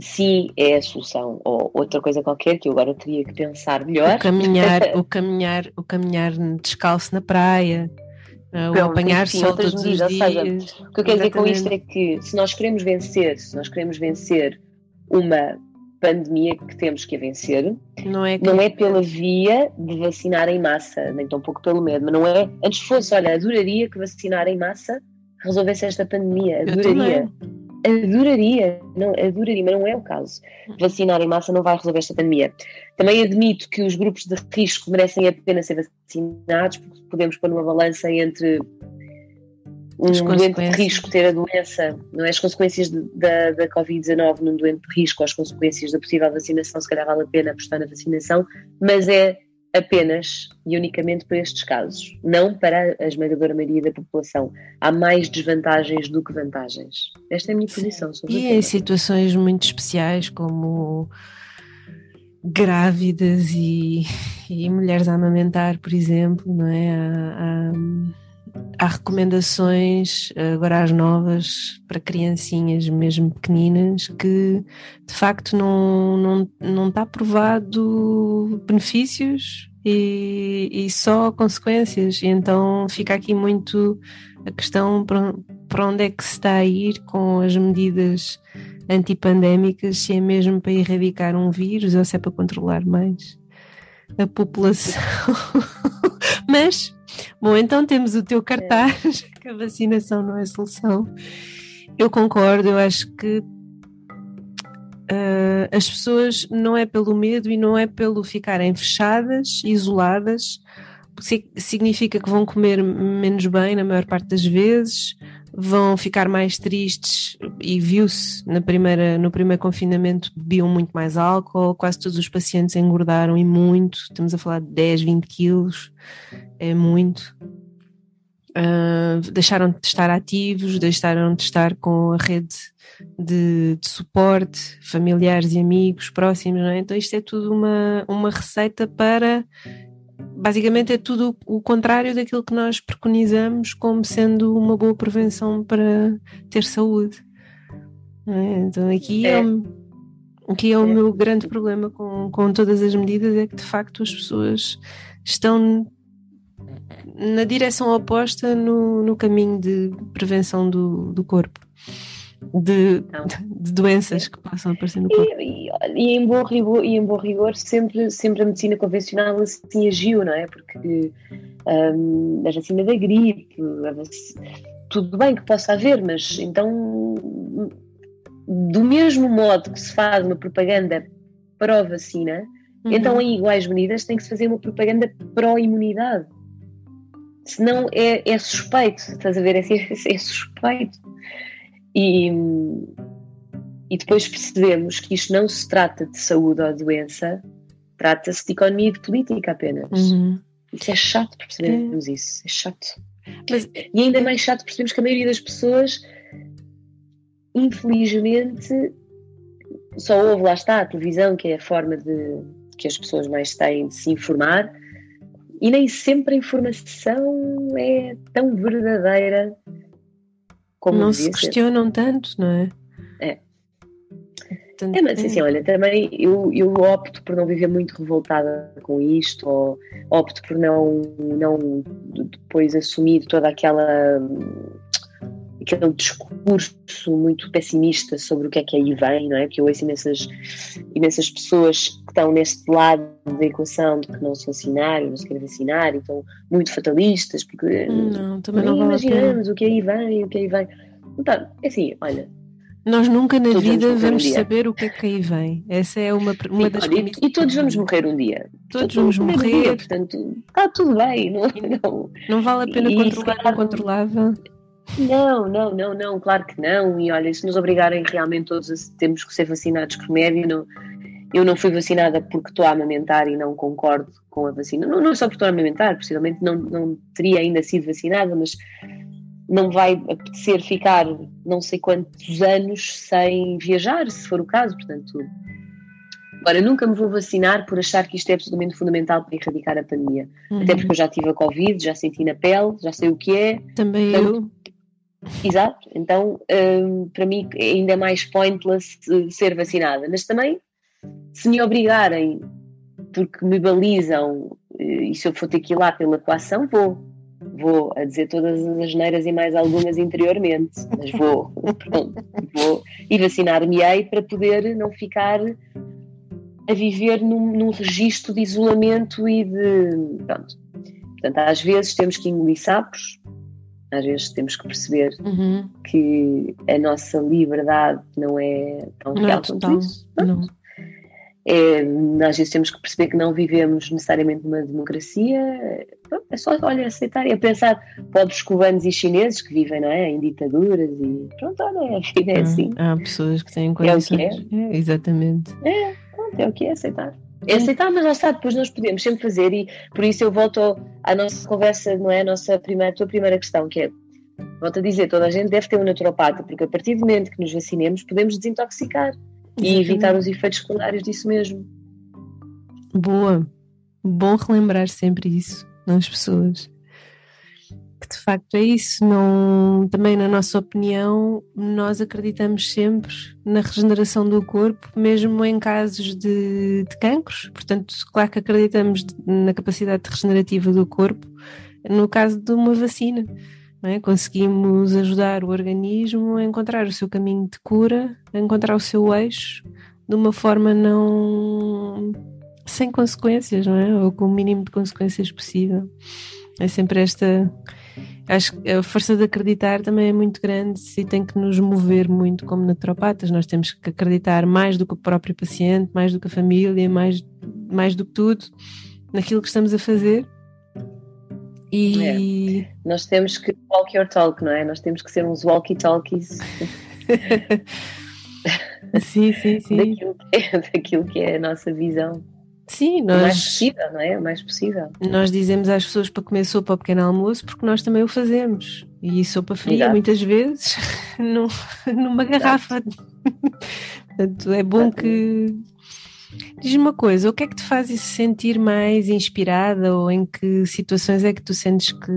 sim é a solução ou outra coisa qualquer que eu agora teria que pensar melhor. O caminhar, o caminhar, o caminhar descalço na praia, uh, o apanhar sol todos medidas, os dias. Seja, o que eu quero dizer com isto é que se nós queremos vencer, se nós queremos vencer uma pandemia que temos que vencer, não é, que... não é pela via de vacinar em massa, nem tão pouco pelo medo, mas não é, antes fosse, olha, adoraria que vacinar em massa resolvesse esta pandemia, adoraria. adoraria, não, adoraria, mas não é o caso. Vacinar em massa não vai resolver esta pandemia. Também admito que os grupos de risco merecem apenas ser vacinados, porque podemos pôr numa balança entre um doente de risco ter a doença, não é? As consequências de, da, da Covid-19 num doente de risco, as consequências da possível vacinação, se calhar vale a pena apostar na vacinação, mas é apenas e unicamente para estes casos, não para a esmagadora maioria da população. Há mais desvantagens do que vantagens. Esta é a minha posição sobre E em situações muito especiais, como grávidas e, e, mulheres a amamentar, por exemplo, não é? Há, há, há recomendações, agora as novas, para criancinhas mesmo pequeninas, que de facto não, não, não está provado benefícios e, e só consequências. E então fica aqui muito a questão para onde é que se está a ir com as medidas antipandémicas, se é mesmo para erradicar um vírus ou se é para controlar mais a população. Mas Bom, então temos o teu cartaz, é. que a vacinação não é solução. Eu concordo, eu acho que uh, as pessoas não é pelo medo e não é pelo ficarem fechadas, isoladas, significa que vão comer menos bem na maior parte das vezes, vão ficar mais tristes e viu-se na primeira, no primeiro confinamento bebiam muito mais álcool, quase todos os pacientes engordaram e muito, estamos a falar de 10, 20 quilos, é muito. Uh, deixaram de estar ativos, deixaram de estar com a rede de, de, suporte, familiares e amigos próximos, é? Então isto é tudo uma, uma receita para basicamente é tudo o contrário daquilo que nós preconizamos como sendo uma boa prevenção para ter saúde. É? Então aqui é, é o, aqui é o é. meu grande problema com, com todas as medidas é que de facto as pessoas estão na direção oposta no, no caminho de prevenção do, do corpo de, de doenças que possam aparecer no corpo. E, e, em bom rigor, e em bom rigor sempre, sempre a medicina convencional assim agiu, não é? Porque um, a vacina da gripe, tudo bem que possa haver, mas então do mesmo modo que se faz uma propaganda pró-vacina, uhum. então em iguais medidas tem que se fazer uma propaganda pró-imunidade. Senão é, é suspeito, estás a ver? É, é suspeito. E, e depois percebemos que isto não se trata de saúde ou doença, trata-se de economia e de política apenas. Uhum. Isso é chato percebermos é. isso, é chato. Mas, e ainda mais chato percebemos que a maioria das pessoas, infelizmente, só ouve, lá está, a televisão, que é a forma de, que as pessoas mais têm de se informar, e nem sempre a informação é tão verdadeira como Não se questionam ser. tanto, não é? É. é, mas assim, olha, também eu, eu opto por não viver muito revoltada com isto, ou opto por não, não depois assumir toda aquela aquele discurso muito pessimista sobre o que é que aí vem, não é? Porque eu ouço imensas, imensas pessoas que estão neste lado da equação de que não se vacinaram, não se querem vacinar, e estão muito fatalistas, porque não, também não imaginamos o que aí vem, o que aí vem. Então, é assim, olha. Nós nunca na vida vamos, um saber o que é que aí vem. Essa é uma, uma Sim, das olha, E todos vamos morrer um dia. Todos, todos vamos morrer. Dia, portanto, está tudo bem. Não, não, não vale a pena e, controlar o incontrolável. Não, não, não, não, claro que não. E olha, se nos obrigarem realmente todos a termos que ser vacinados por médio, não, eu não fui vacinada porque estou a amamentar e não concordo com a vacina. Não, não só porque estou a amamentar, possivelmente não, não teria ainda sido vacinada, mas não vai apetecer ficar não sei quantos anos sem viajar, se for o caso, portanto. Agora, nunca me vou vacinar por achar que isto é absolutamente fundamental para erradicar a pandemia. Uhum. Até porque eu já tive a Covid, já senti na pele, já sei o que é. Também portanto, eu. Exato, então um, para mim é ainda mais pointless ser vacinada, mas também se me obrigarem porque me balizam eh, e se eu for ter que ir lá pela coação, vou. Vou a dizer todas as neiras e mais algumas interiormente, mas vou, pronto, vou e vacinar-me-ei para poder não ficar a viver num, num registro de isolamento e de. Pronto. Portanto, às vezes temos que engolir sapos, às vezes temos que perceber uhum. que a nossa liberdade não é tão não é real é quanto isso. Não. É, às vezes temos que perceber que não vivemos necessariamente numa democracia. É só, olha, aceitar e a pensar pobres cubanos e chineses que vivem não é, em ditaduras e pronto, olha, a vida é assim. Há pessoas que têm condições. É o que é. é exatamente. É, pronto, é o que é aceitar. É aceitar, mas lá está, depois nós podemos sempre fazer e por isso eu volto à nossa conversa, não é? A nossa primeira, a tua primeira questão, que é, volto a dizer, toda a gente deve ter um naturopata, porque a partir do momento que nos vacinemos podemos desintoxicar e evitar os efeitos secundários disso mesmo. Boa, bom relembrar sempre isso nas pessoas que de facto é isso. Não, também, na nossa opinião, nós acreditamos sempre na regeneração do corpo, mesmo em casos de, de cancros. Portanto, claro que acreditamos na capacidade regenerativa do corpo no caso de uma vacina. É? Conseguimos ajudar o organismo a encontrar o seu caminho de cura, a encontrar o seu eixo de uma forma não sem consequências, não é? Ou com o mínimo de consequências possível. É sempre esta acho que a força de acreditar também é muito grande e tem que nos mover muito como naturopatas. Nós temos que acreditar mais do que o próprio paciente, mais do que a família, mais, mais do que tudo naquilo que estamos a fazer. E é. nós temos que walk your talk, não é? Nós temos que ser uns walkie-talkies. sim, sim, sim. Daquilo que, é, daquilo que é a nossa visão. Sim, nós. O mais possível, não é? O mais possível. Nós dizemos às pessoas para comer sopa ao pequeno almoço porque nós também o fazemos. E sopa fria, Exato. muitas vezes, numa garrafa. Portanto, é bom que. Diz-me uma coisa, o que é que te faz sentir mais inspirada ou em que situações é que tu sentes que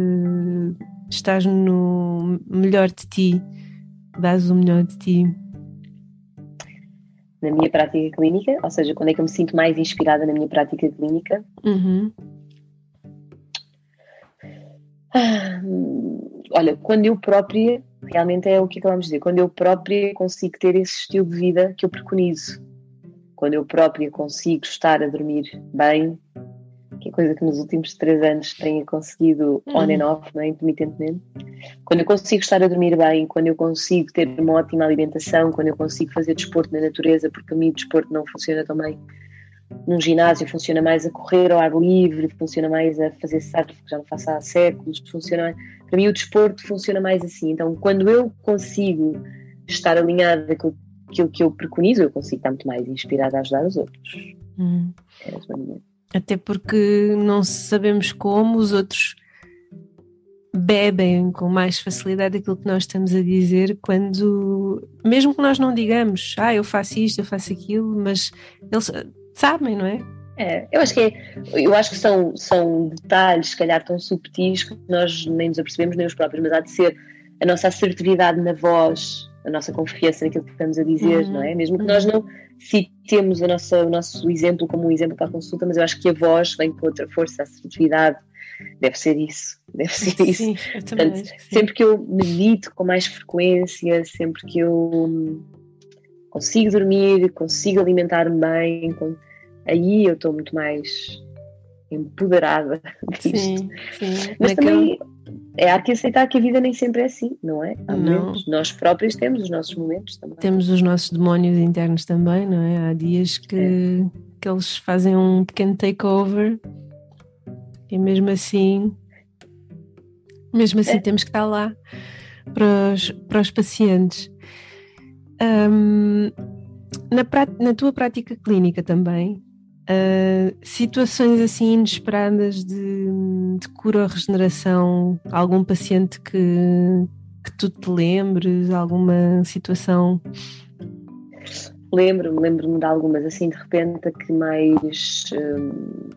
estás no melhor de ti, dás o melhor de ti? Na minha prática clínica, ou seja, quando é que eu me sinto mais inspirada na minha prática clínica. Uhum. Ah, olha, quando eu própria, realmente é o que acabamos de dizer, quando eu própria consigo ter esse estilo de vida que eu preconizo, quando eu própria consigo estar a dormir bem, que é coisa que nos últimos três anos tenha conseguido on and uhum. off, não é? intermitentemente. Quando eu consigo estar a dormir bem, quando eu consigo ter uma ótima alimentação, quando eu consigo fazer desporto na natureza, porque para mim o desporto não funciona tão bem num ginásio, funciona mais a correr ao ar livre, funciona mais a fazer surf, que já não faço há séculos, funciona para mim o desporto funciona mais assim. Então, quando eu consigo estar alinhada com aquilo que eu preconizo, eu consigo estar muito mais inspirada a ajudar os outros. Hum. É Até porque não sabemos como os outros bebem com mais facilidade aquilo que nós estamos a dizer quando, mesmo que nós não digamos, ah, eu faço isto, eu faço aquilo, mas eles sabem, não é? É, eu acho que é, eu acho que são, são detalhes, se calhar, tão subtis que nós nem nos apercebemos nem os próprios, mas há de ser a nossa assertividade na voz, a nossa confiança naquilo que estamos a dizer, uhum. não é? Mesmo que nós não citemos a nossa, o nosso exemplo como um exemplo para a consulta, mas eu acho que a voz vem com outra força, a assertividade, deve ser isso, deve ser sim, isso. Portanto, que sempre que eu medito com mais frequência, sempre que eu consigo dormir, consigo alimentar-me bem, aí eu estou muito mais empoderada disto. Sim, sim. Mas também é, há que aceitar que a vida nem sempre é assim, não é? Há não. Momentos, nós próprios temos os nossos momentos também. Temos os nossos demónios internos também, não é? Há dias que, é. que eles fazem um pequeno takeover e mesmo assim, mesmo assim é. temos que estar lá para os, para os pacientes. Na, na tua prática clínica também, Uh, situações assim inesperadas de, de, cura ou regeneração? Algum paciente que, que tu te lembres? Alguma situação? Lembro-me, lembro-me de algumas, assim de repente, que mais. Um,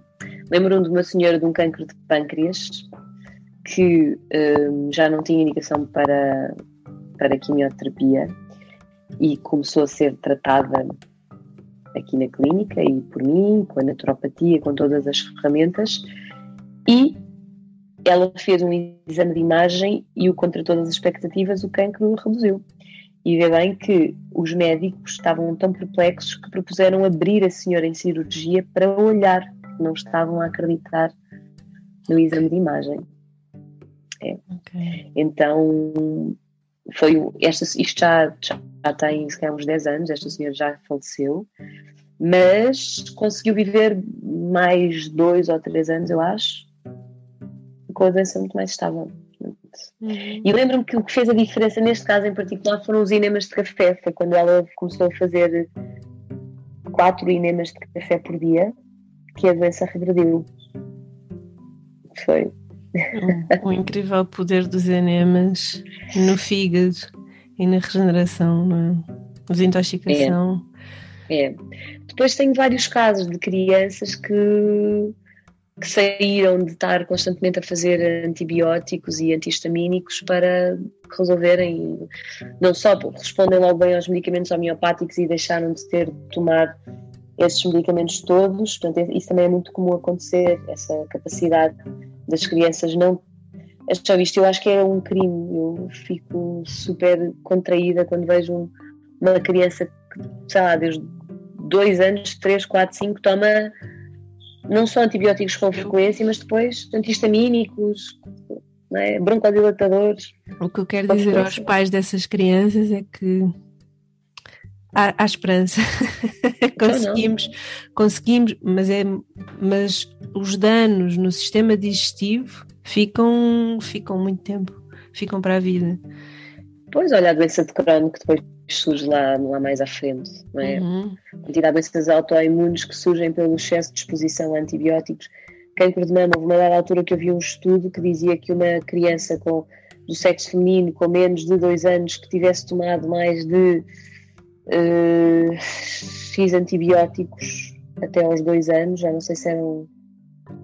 Lembro-me de uma senhora de um cancro de pâncreas que um, já não tinha indicação para, para quimioterapia e começou a ser tratada aqui na clínica e por mim, com a naturopatia, com todas as ferramentas, e ela fez um exame de imagem e o contra todas as expectativas o cancro reduziu. E vê bem que os médicos estavam tão perplexos que propuseram abrir a senhora em cirurgia para olhar, não estavam a acreditar no exame de imagem. É. Okay. Então, foi esta, isto já, já, tem se calhar, uns 10 anos, esta senhora já faleceu, mas conseguiu viver mais dois ou três anos, eu acho, com a doença muito mais estável. Uhum. E lembro-me que o que fez a diferença neste caso em particular foram os enemas de café. Foi quando ela começou a fazer quatro enemas de café por dia que a doença regrediu. Foi. O, incrível poder dos enemas no fígado e na regeneração, na é? desintoxicação. É. é. Depois tenho vários casos de crianças que, que saíram de estar constantemente a fazer antibióticos e antihistamínicos para resolverem, não só respondem logo bem aos medicamentos homeopáticos e deixaram de ter de tomar esses medicamentos todos. Portanto, isso também é muito comum acontecer, essa capacidade das crianças não. Já viste, eu acho que é um crime. Eu fico super contraída quando vejo uma criança que, sei lá, desde dois anos, três, quatro, cinco, toma não só antibióticos com frequência, mas depois antihistamínicos, é? broncodilatadores. O que eu quero dizer aos pais dessas crianças é que há, há esperança. conseguimos, conseguimos, mas, é, mas os danos no sistema digestivo ficam, ficam muito tempo, ficam para a vida. Pois, olha, a doença de Crohn que depois surge lá, lá mais à frente, não é? Uhum. A de doenças autoimunes que surgem pelo excesso de exposição a antibióticos. Cancro de mama, houve uma dada altura que eu vi um estudo que dizia que uma criança com, do sexo feminino com menos de dois anos que tivesse tomado mais de uh, X antibióticos até aos dois anos, já não sei se eram,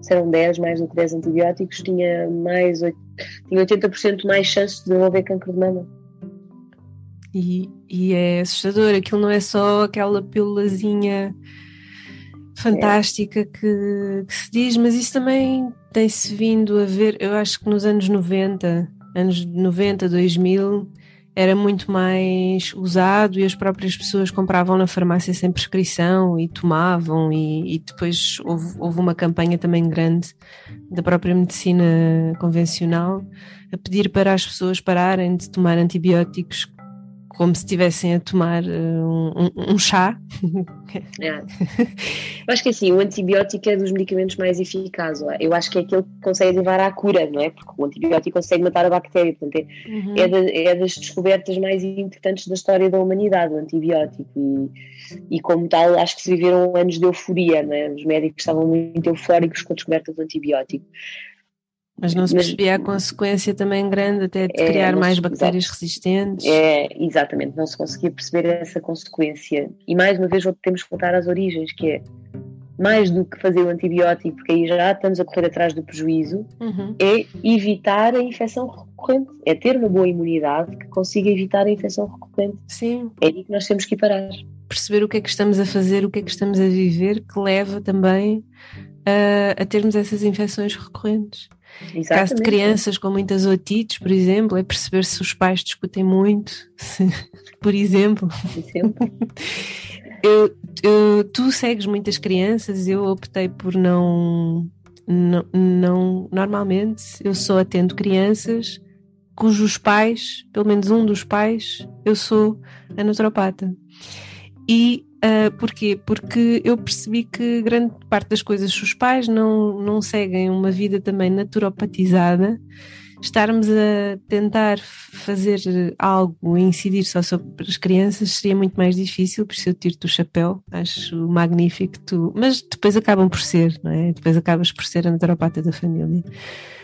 se eram 10, mais do que 10 antibióticos, tinha, mais, tinha 80% mais chances de desenvolver cancro de mama. E, e é assustador, aquilo não é só aquela pílulazinha fantástica que, que, se diz, mas isso também tem-se vindo a ver, eu acho que nos anos 90, anos 90, 2000, era muito mais usado e as próprias pessoas compravam na farmácia sem prescrição e tomavam e, e depois houve, houve, uma campanha também grande da própria medicina convencional a pedir para as pessoas pararem de tomar antibióticos como se estivessem a tomar uh, um, um, chá. É. Eu acho que assim, o antibiótico é dos medicamentos mais eficazes. É? Eu acho que é aquele que consegue levar à cura, não é? Porque o antibiótico consegue matar a bactéria. Portanto, é, uhum. é, de, é das descobertas mais importantes da história da humanidade, o antibiótico. E, e como tal, acho que se viveram anos de euforia, não é? Os médicos estavam muito eufóricos com a descoberta do antibiótico. Mas não se percebia a consequência também grande até de é, criar mais bactérias exato. resistentes. É, exatamente, não se conseguia perceber essa consequência. E mais uma vez temos que voltar às origens, que é mais do que fazer o antibiótico, porque aí já estamos a correr atrás do prejuízo, uhum. é evitar a infecção recorrente. É ter uma boa imunidade que consiga evitar a infecção recorrente. Sim. É aí que nós temos que parar. Perceber o que é que estamos a fazer, o que é que estamos a viver, que leva também a, a termos essas infecções recorrentes. Exatamente. Caso de crianças com muitas otites, por exemplo, é perceber se os pais discutem muito, se, por exemplo. eu, eu, tu segues muitas crianças, eu optei por não, não, não. Normalmente eu só atendo crianças cujos pais, pelo menos um dos pais, eu sou a naturopata. E Uh, porquê? Porque eu percebi que grande parte das coisas, se os pais não, não seguem uma vida também naturopatizada, estarmos a tentar fazer algo incidir só sobre as crianças seria muito mais difícil, por isso eu tiro-te o chapéu, acho magnífico tu, mas depois acabam por ser, não é? Depois acabas por ser a naturopata da família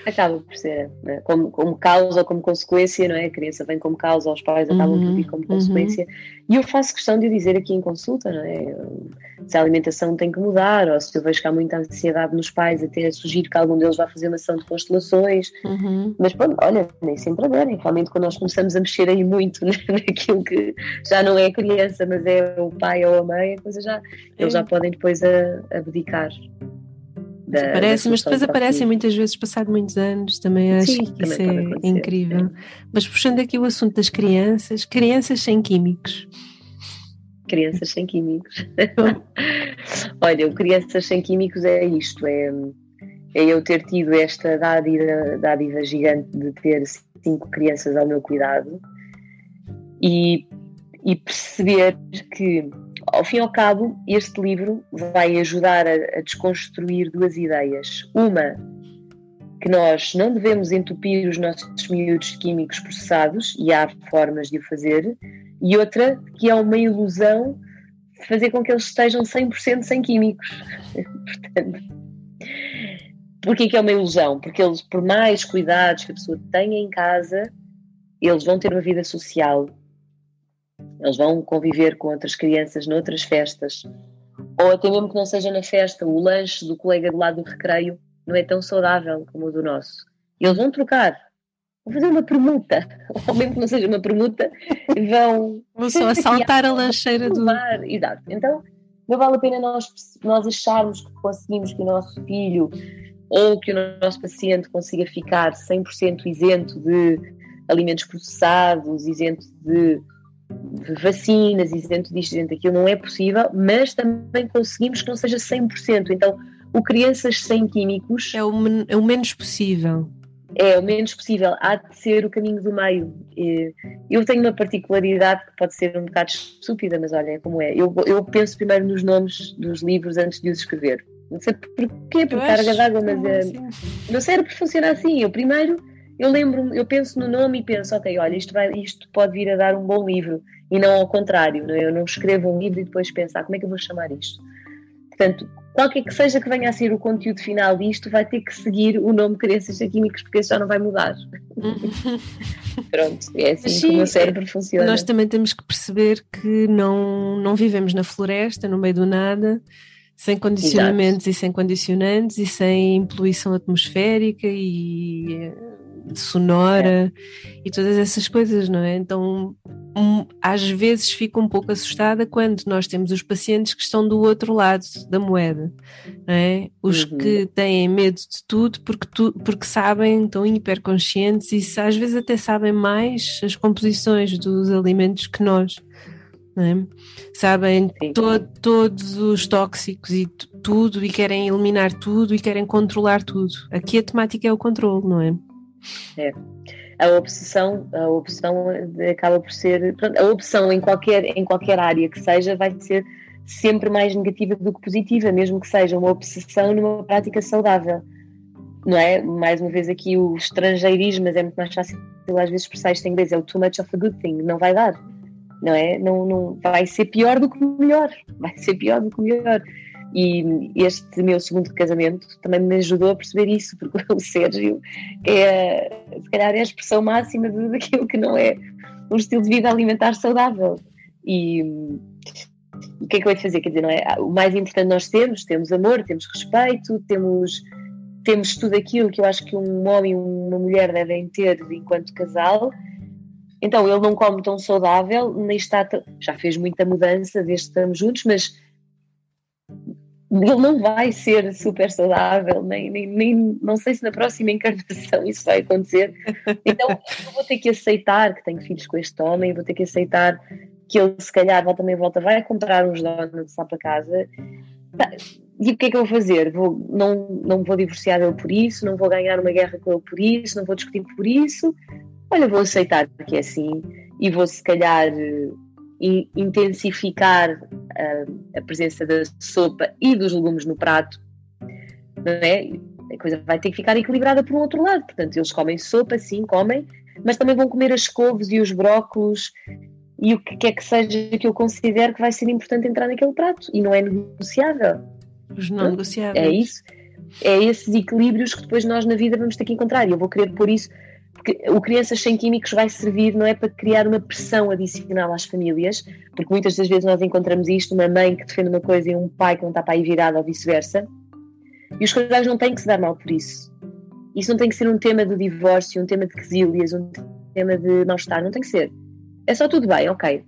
acaba por ser né? como, como causa ou como consequência, não é? A criança vem como causa, os pais acabam uhum, por vir como uhum. consequência. E eu faço questão de dizer aqui em consulta, não é? Se a alimentação tem que mudar, ou se eu vejo que há muita ansiedade nos pais, até sugiro que algum deles vá fazer uma ação de constelações. Uhum. Mas pronto, olha, nem sempre aderem. Realmente, quando nós começamos a mexer aí muito né? naquilo que já não é a criança, mas é o pai ou a mãe, a coisa já, eles já podem depois abdicar da, Aparece, mas depois aparecem muitas vezes, passado muitos anos, também acho Sim, que isso é incrível. Mas puxando aqui o assunto das crianças, crianças sem químicos. Crianças sem químicos. Olha, o crianças sem químicos é isto, é, é eu ter tido esta dádiva, dádiva gigante de ter cinco crianças ao meu cuidado e, e perceber que ao fim e ao cabo, este livro vai ajudar a, a desconstruir duas ideias. Uma, que nós não devemos entupir os nossos miúdos químicos processados, e há formas de o fazer, e outra, que é uma ilusão fazer com que eles estejam 100% sem químicos. Portanto, porquê que é uma ilusão? Porque eles, por mais cuidados que a pessoa tenha em casa, eles vão ter uma vida social, eles vão conviver com outras crianças noutras festas, ou até mesmo que não seja na festa, o lanche do colega do lado do recreio não é tão saudável como o do nosso. Eles vão trocar, vão fazer uma permuta, ou mesmo que não seja uma permuta, vão. Vão só assaltar a lancheira do. Exato. Então, não vale a pena nós, nós acharmos que conseguimos que o nosso filho ou que o nosso paciente consiga ficar 100% isento de alimentos processados, isento de vacinas, isento disto, isento daquilo, não é possível, mas também conseguimos que não seja 100%. Então, o crianças sem químicos. É o, é o menos possível. É o menos possível, há de ser o caminho do meio. Eu tenho uma particularidade que pode ser um bocado estúpida, mas olha, é como é. Eu, eu penso primeiro nos nomes dos livros antes de os escrever. Não sei porquê, por carga d'água, mas é, assim. meu cérebro funciona assim. Eu primeiro eu lembro, eu penso no nome e penso, ok, olha, isto, vai, isto pode vir a dar um bom livro, e não ao contrário, não é? eu não escrevo um livro e depois penso, ah, como é que eu vou chamar isto? Portanto, qualquer que seja que venha a ser o conteúdo final disto, vai ter que seguir o nome Crianças Químicos, porque isso já não vai mudar. Pronto, é assim Sim, que o meu cérebro funciona. Nós também temos que perceber que não, não vivemos na floresta, no meio do nada, sem condicionamentos Exato. e sem condicionantes e sem poluição atmosférica e sonora é. e todas essas coisas, não é? Então, um, às vezes fico um pouco assustada quando nós temos os pacientes que estão do outro lado da moeda, não é? Os uhum. que têm medo de tudo porque, tu, porque sabem, estão hiperconscientes e às vezes até sabem mais as composições dos alimentos que nós. É? Sabem to todos os tóxicos e tudo e querem eliminar tudo e querem controlar tudo. Aqui a temática é o controle, não é? É. a obsessão, a opção acaba por ser, pronto, a opção em qualquer, em qualquer área que seja vai ser sempre mais negativa do que positiva, mesmo que seja uma obsessão numa prática saudável. Não é? Mais uma vez aqui o estrangeirismo, mas é muito mais fácil às vezes expressar isto em inglês, é o too much of a good thing, não vai dar, não é? Não, não, vai ser pior do que melhor, vai ser pior do que melhor. E este meu segundo casamento também me ajudou a perceber isso, porque o Sérgio é, se calhar, é a expressão máxima daquilo que não é um estilo de vida alimentar saudável. E o que é que eu de fazer? Quer dizer, não é? O mais importante nós temos, temos amor, temos respeito, temos, temos tudo aquilo que eu acho que um homem e uma mulher devem ter enquanto casal. Então, ele não come tão saudável, nem está. Já fez muita mudança desde que estamos juntos, mas ele não vai ser super saudável, nem, nem, nem não sei se na próxima encarnação isso vai acontecer. Então eu vou ter que aceitar que tenho filhos com este homem, vou ter que aceitar que ele se calhar vai também volta, vai comprar uns donuts lá para casa. E o que é que eu vou fazer? Vou, não, não vou divorciar dele por isso, não vou ganhar uma guerra com ele por isso, não vou discutir por isso. Olha, vou aceitar que é assim e vou se calhar intensificar a, a presença da sopa e dos legumes no prato, não é? A coisa vai ter que ficar equilibrada por um outro lado. Portanto, eles comem sopa, sim, comem, mas também vão comer as couves e os brócolos e o que quer que seja que eu considero que vai ser importante entrar naquele prato e não é negociável. Os não negociáveis. É isso. É esses equilíbrios que depois nós na vida vamos ter que encontrar. E eu vou querer pôr isso o Crianças Sem Químicos vai servir, não é para criar uma pressão adicional às famílias, porque muitas das vezes nós encontramos isto, uma mãe que defende uma coisa e um pai que não está para aí virado ou vice-versa, e os casais não têm que se dar mal por isso. Isso não tem que ser um tema de divórcio, um tema de quesílias, um tema de mal-estar, não tem que ser. É só tudo bem, ok.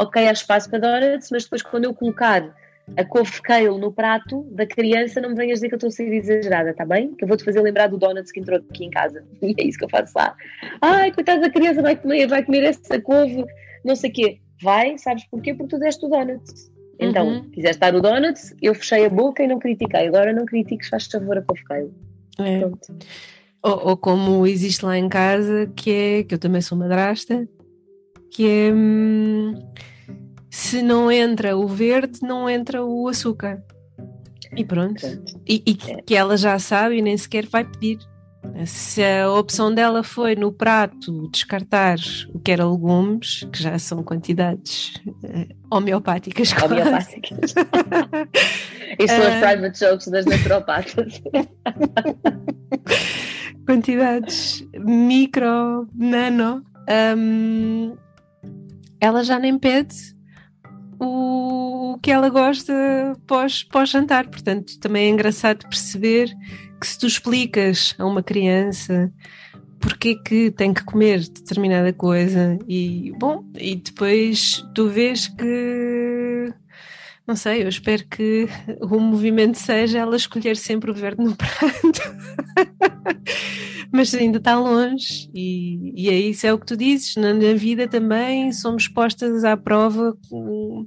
Ok, há espaço para donuts, mas depois quando eu colocar a couve kale no prato da criança, não me venhas dizer que eu estou a ser exagerada, tá bem? Que eu vou-te fazer lembrar do donuts que entrou aqui em casa. E é isso que eu faço lá. Ai, coitada da criança, vai comer, vai comer essa couve, não sei o quê. Vai, sabes porquê? Porque tu deste o donuts. Então, uhum. quiseste dar o donuts, eu fechei a boca e não critiquei. Agora não critiques, faz favor a couve kale. É. Ou, ou, como existe lá em casa, que é, que eu também sou madrasta, que é... Hum, se não entra o verde, não entra o açúcar. E pronto. E, e que ela já sabe e nem sequer vai pedir. Se a opção dela foi no prato descartar o que era legumes, que já são quantidades uh, homeopáticas. Homeopáticas. Isso são as private jokes das naturopatas. quantidades micro, nano. Um, ela já nem pede o que ela gosta pós, pós jantar. Portanto, também é engraçado perceber que se tu explicas a uma criança porque que tem que comer determinada coisa e bom, e depois tu vês que não sei, eu espero que o movimento seja ela escolher sempre o verde no prato. mas ainda está longe, e, e é isso, é o que tu dizes. Na, na vida também somos postas à prova, com,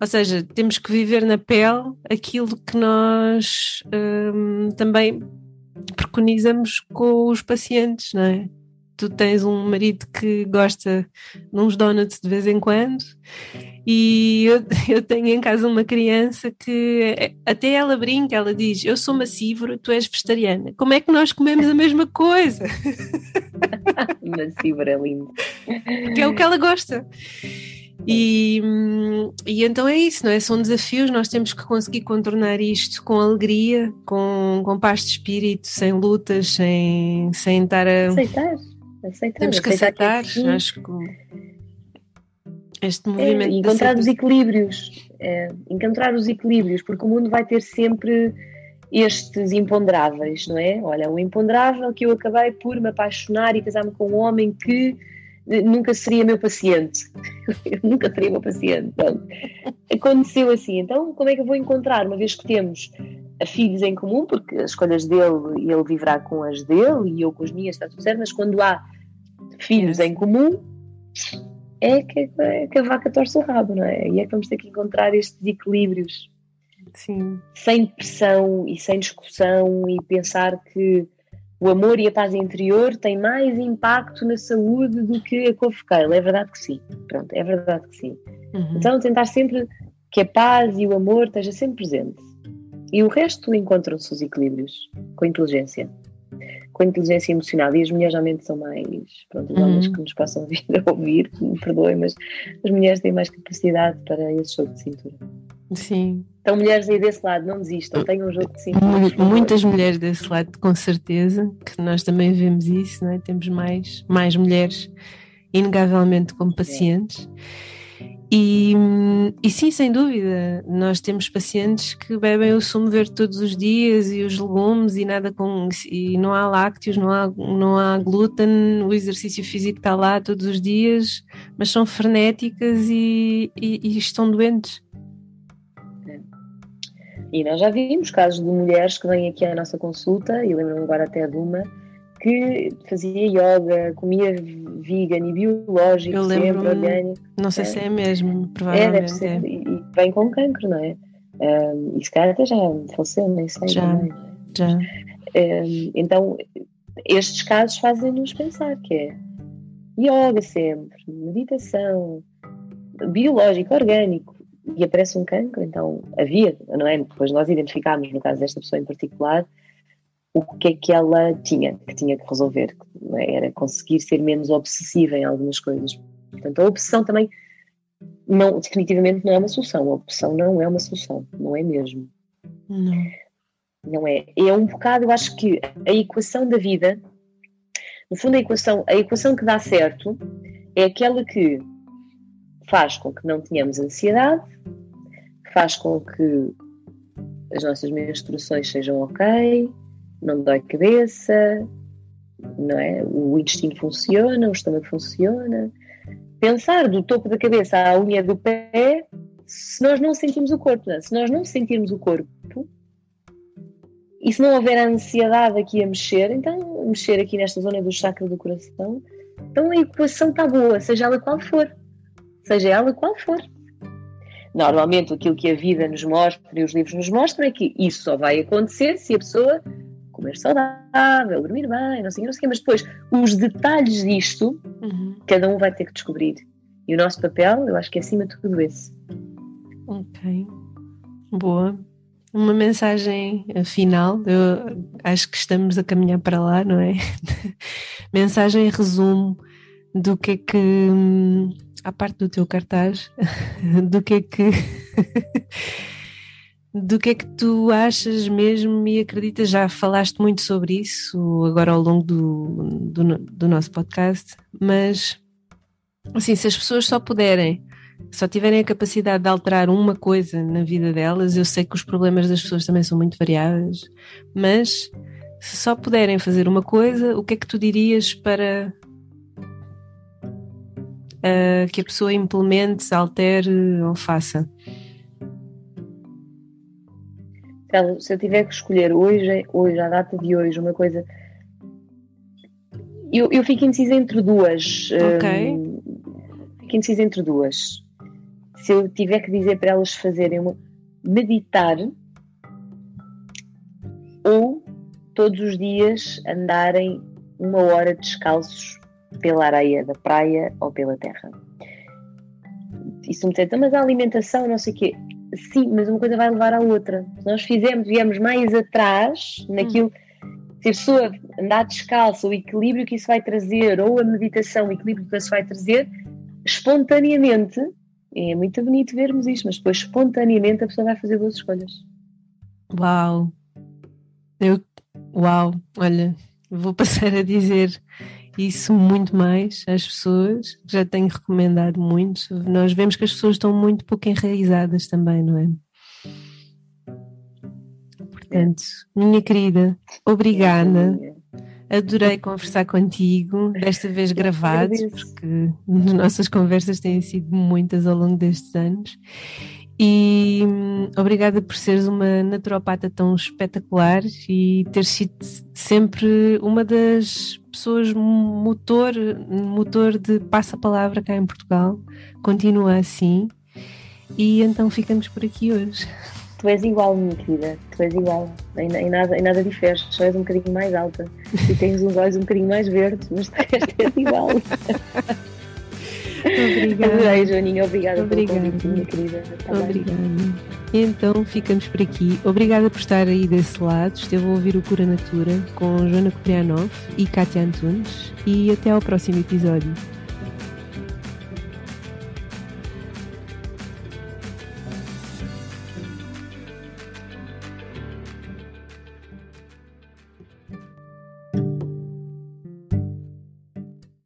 ou seja, temos que viver na pele aquilo que nós hum, também preconizamos com os pacientes, não é? Tu tens um marido que gosta de uns donuts de vez em quando e eu, eu tenho em casa uma criança que até ela brinca, ela diz eu sou massívora, tu és vegetariana como é que nós comemos a mesma coisa? massívora é lindo que é o que ela gosta e, e então é isso, não é? São desafios, nós temos que conseguir contornar isto com alegria, com, com paz de espírito, sem lutas, sem, sem estar a. Aceitar aceitar. Temos que aceitar, aceitar que acho que este movimento. É, encontrar os equilíbrios, é, encontrar os equilíbrios, porque o mundo vai ter sempre estes imponderáveis, não é? Olha, o imponderável que eu acabei por me apaixonar e casar-me com um homem que nunca seria meu paciente. eu nunca seria meu paciente. Pronto. Aconteceu assim. Então, como é que eu vou encontrar, uma vez que temos filhos em comum, porque as escolhas dele e ele viverá com as dele e eu com as minhas, está tudo certo, mas quando há filhos em comum, é que, é que a vaca torce o rabo, não é? E é que vamos ter que encontrar estes equilíbrios. Sim. Sem pressão e sem discussão e pensar que o amor e a paz interior têm mais impacto na saúde do que a couve É verdade que sim. Pronto, é verdade que sim. Uhum. Então, tentar sempre que a paz e o amor esteja sempre presente. E o resto encontram-se os equilíbrios com a inteligência. Com a inteligência emocional. E as mulheres realmente são mais. Pronto, os homens uhum. que nos possam vir a ouvir, me perdoem, mas as mulheres têm mais capacidade para esse jogo de cintura. Sim. Então, mulheres aí desse lado, não desistam, tenham um jogo de cintura. Muitas mulheres desse lado, com certeza, que nós também vemos isso, não é? temos mais, mais mulheres, inegavelmente, como pacientes. E, e, sim, sem dúvida, nós temos pacientes que bebem o sumo verde todos os dias e os legumes e nada com e não há lácteos, não há, não há glúten, o exercício físico está lá todos os dias, mas são frenéticas e, e, e estão doentes. E nós já vimos casos de mulheres que vêm aqui à nossa consulta, e lembro-me agora até de uma, que fazia yoga, comia vegan e biológico, Eu lembro, sempre orgânico. Não sei é. se é mesmo, provavelmente. É, deve ser. É. E vem com cancro, não é? Um, e se calhar até já faleceu, nem sei. Já, também. já. Um, então, estes casos fazem-nos pensar que é yoga sempre, meditação, biológico, orgânico, e aparece um cancro, então havia, não é? Depois nós identificámos, no caso desta pessoa em particular, o que é que ela tinha, que tinha que resolver, é? era conseguir ser menos obsessiva em algumas coisas. Portanto, a obsessão também não, definitivamente não é uma solução. A opção não é uma solução, não é mesmo. Não. Não é. É um bocado, eu acho que a equação da vida, no fundo, a equação, a equação que dá certo é aquela que faz com que não tenhamos ansiedade, faz com que as nossas menstruações sejam ok, não dói cabeça, não é? O intestino funciona, o estômago funciona. Pensar do topo da cabeça à unha do pé, se nós não sentimos o corpo, não? É? se nós não sentirmos o corpo e se não houver ansiedade aqui a mexer, então mexer aqui nesta zona do chakra do coração, então a equação está boa, seja ela qual for. Seja ela qual for. Normalmente aquilo que a vida nos mostra e os livros nos mostram é que isso só vai acontecer se a pessoa comer saudável, dormir bem, não sei, não sei, mas depois os detalhes disto, uhum. cada um vai ter que descobrir. E o nosso papel, eu acho que é acima de tudo esse. Ok, boa. Uma mensagem final, eu acho que estamos a caminhar para lá, não é? mensagem em resumo do que é que, à parte do teu cartaz, do que é que do que é que tu achas mesmo e acreditas? Já falaste muito sobre isso agora ao longo do, do, do, nosso podcast, mas assim, se as pessoas só puderem, só tiverem a capacidade de alterar uma coisa na vida delas, eu sei que os problemas das pessoas também são muito variados, mas se só puderem fazer uma coisa, o que é que tu dirias para uh, que a pessoa implemente, altere ou faça? se eu tiver que escolher hoje, hoje, a data de hoje, uma coisa. Eu, eu fico indecisa entre duas. Ok. Um, fico indecisa entre duas. Se eu tiver que dizer para elas fazerem uma. meditar ou todos os dias andarem uma hora descalços pela areia da praia ou pela terra. Isso me então, mas a alimentação, não sei o quê sim, mas uma coisa vai levar à outra. Se nós fizermos, viemos mais atrás naquilo, se a pessoa andar descalça, o equilíbrio que isso vai trazer, ou a meditação, o equilíbrio que isso vai trazer, espontaneamente, é muito bonito vermos isto, mas depois espontaneamente a pessoa vai fazer boas escolhas. Uau! Eu, uau! Olha, vou passar a dizer isso muito mais às pessoas, já tenho recomendado muito. Nós vemos que as pessoas estão muito pouco enraizadas também, não é? Portanto, minha querida, obrigada. Adorei conversar contigo, desta vez gravados, porque as nossas conversas têm sido muitas ao longo destes anos. E hum, obrigada por seres uma naturopata tão espetacular e ter sido sempre uma das pessoas motor, motor de passa-palavra cá em Portugal. Continua assim. E então ficamos por aqui hoje. tu és igual, minha querida. Tu és igual. Em, em nada, em nada diferes. Só és um bocadinho mais alta. E tens uns olhos um bocadinho mais verdes, mas tu és igual. Obrigada. Adorei, Joaninha. Obrigada, Obrigada. pelo convite, minha querida. Tá bem? Obrigada. Então ficamos por aqui. Obrigada por estar aí desse lado. Esteve a ouvir o Cura Natura com Joana Coprianov e Kátia Antunes. E até ao próximo episódio.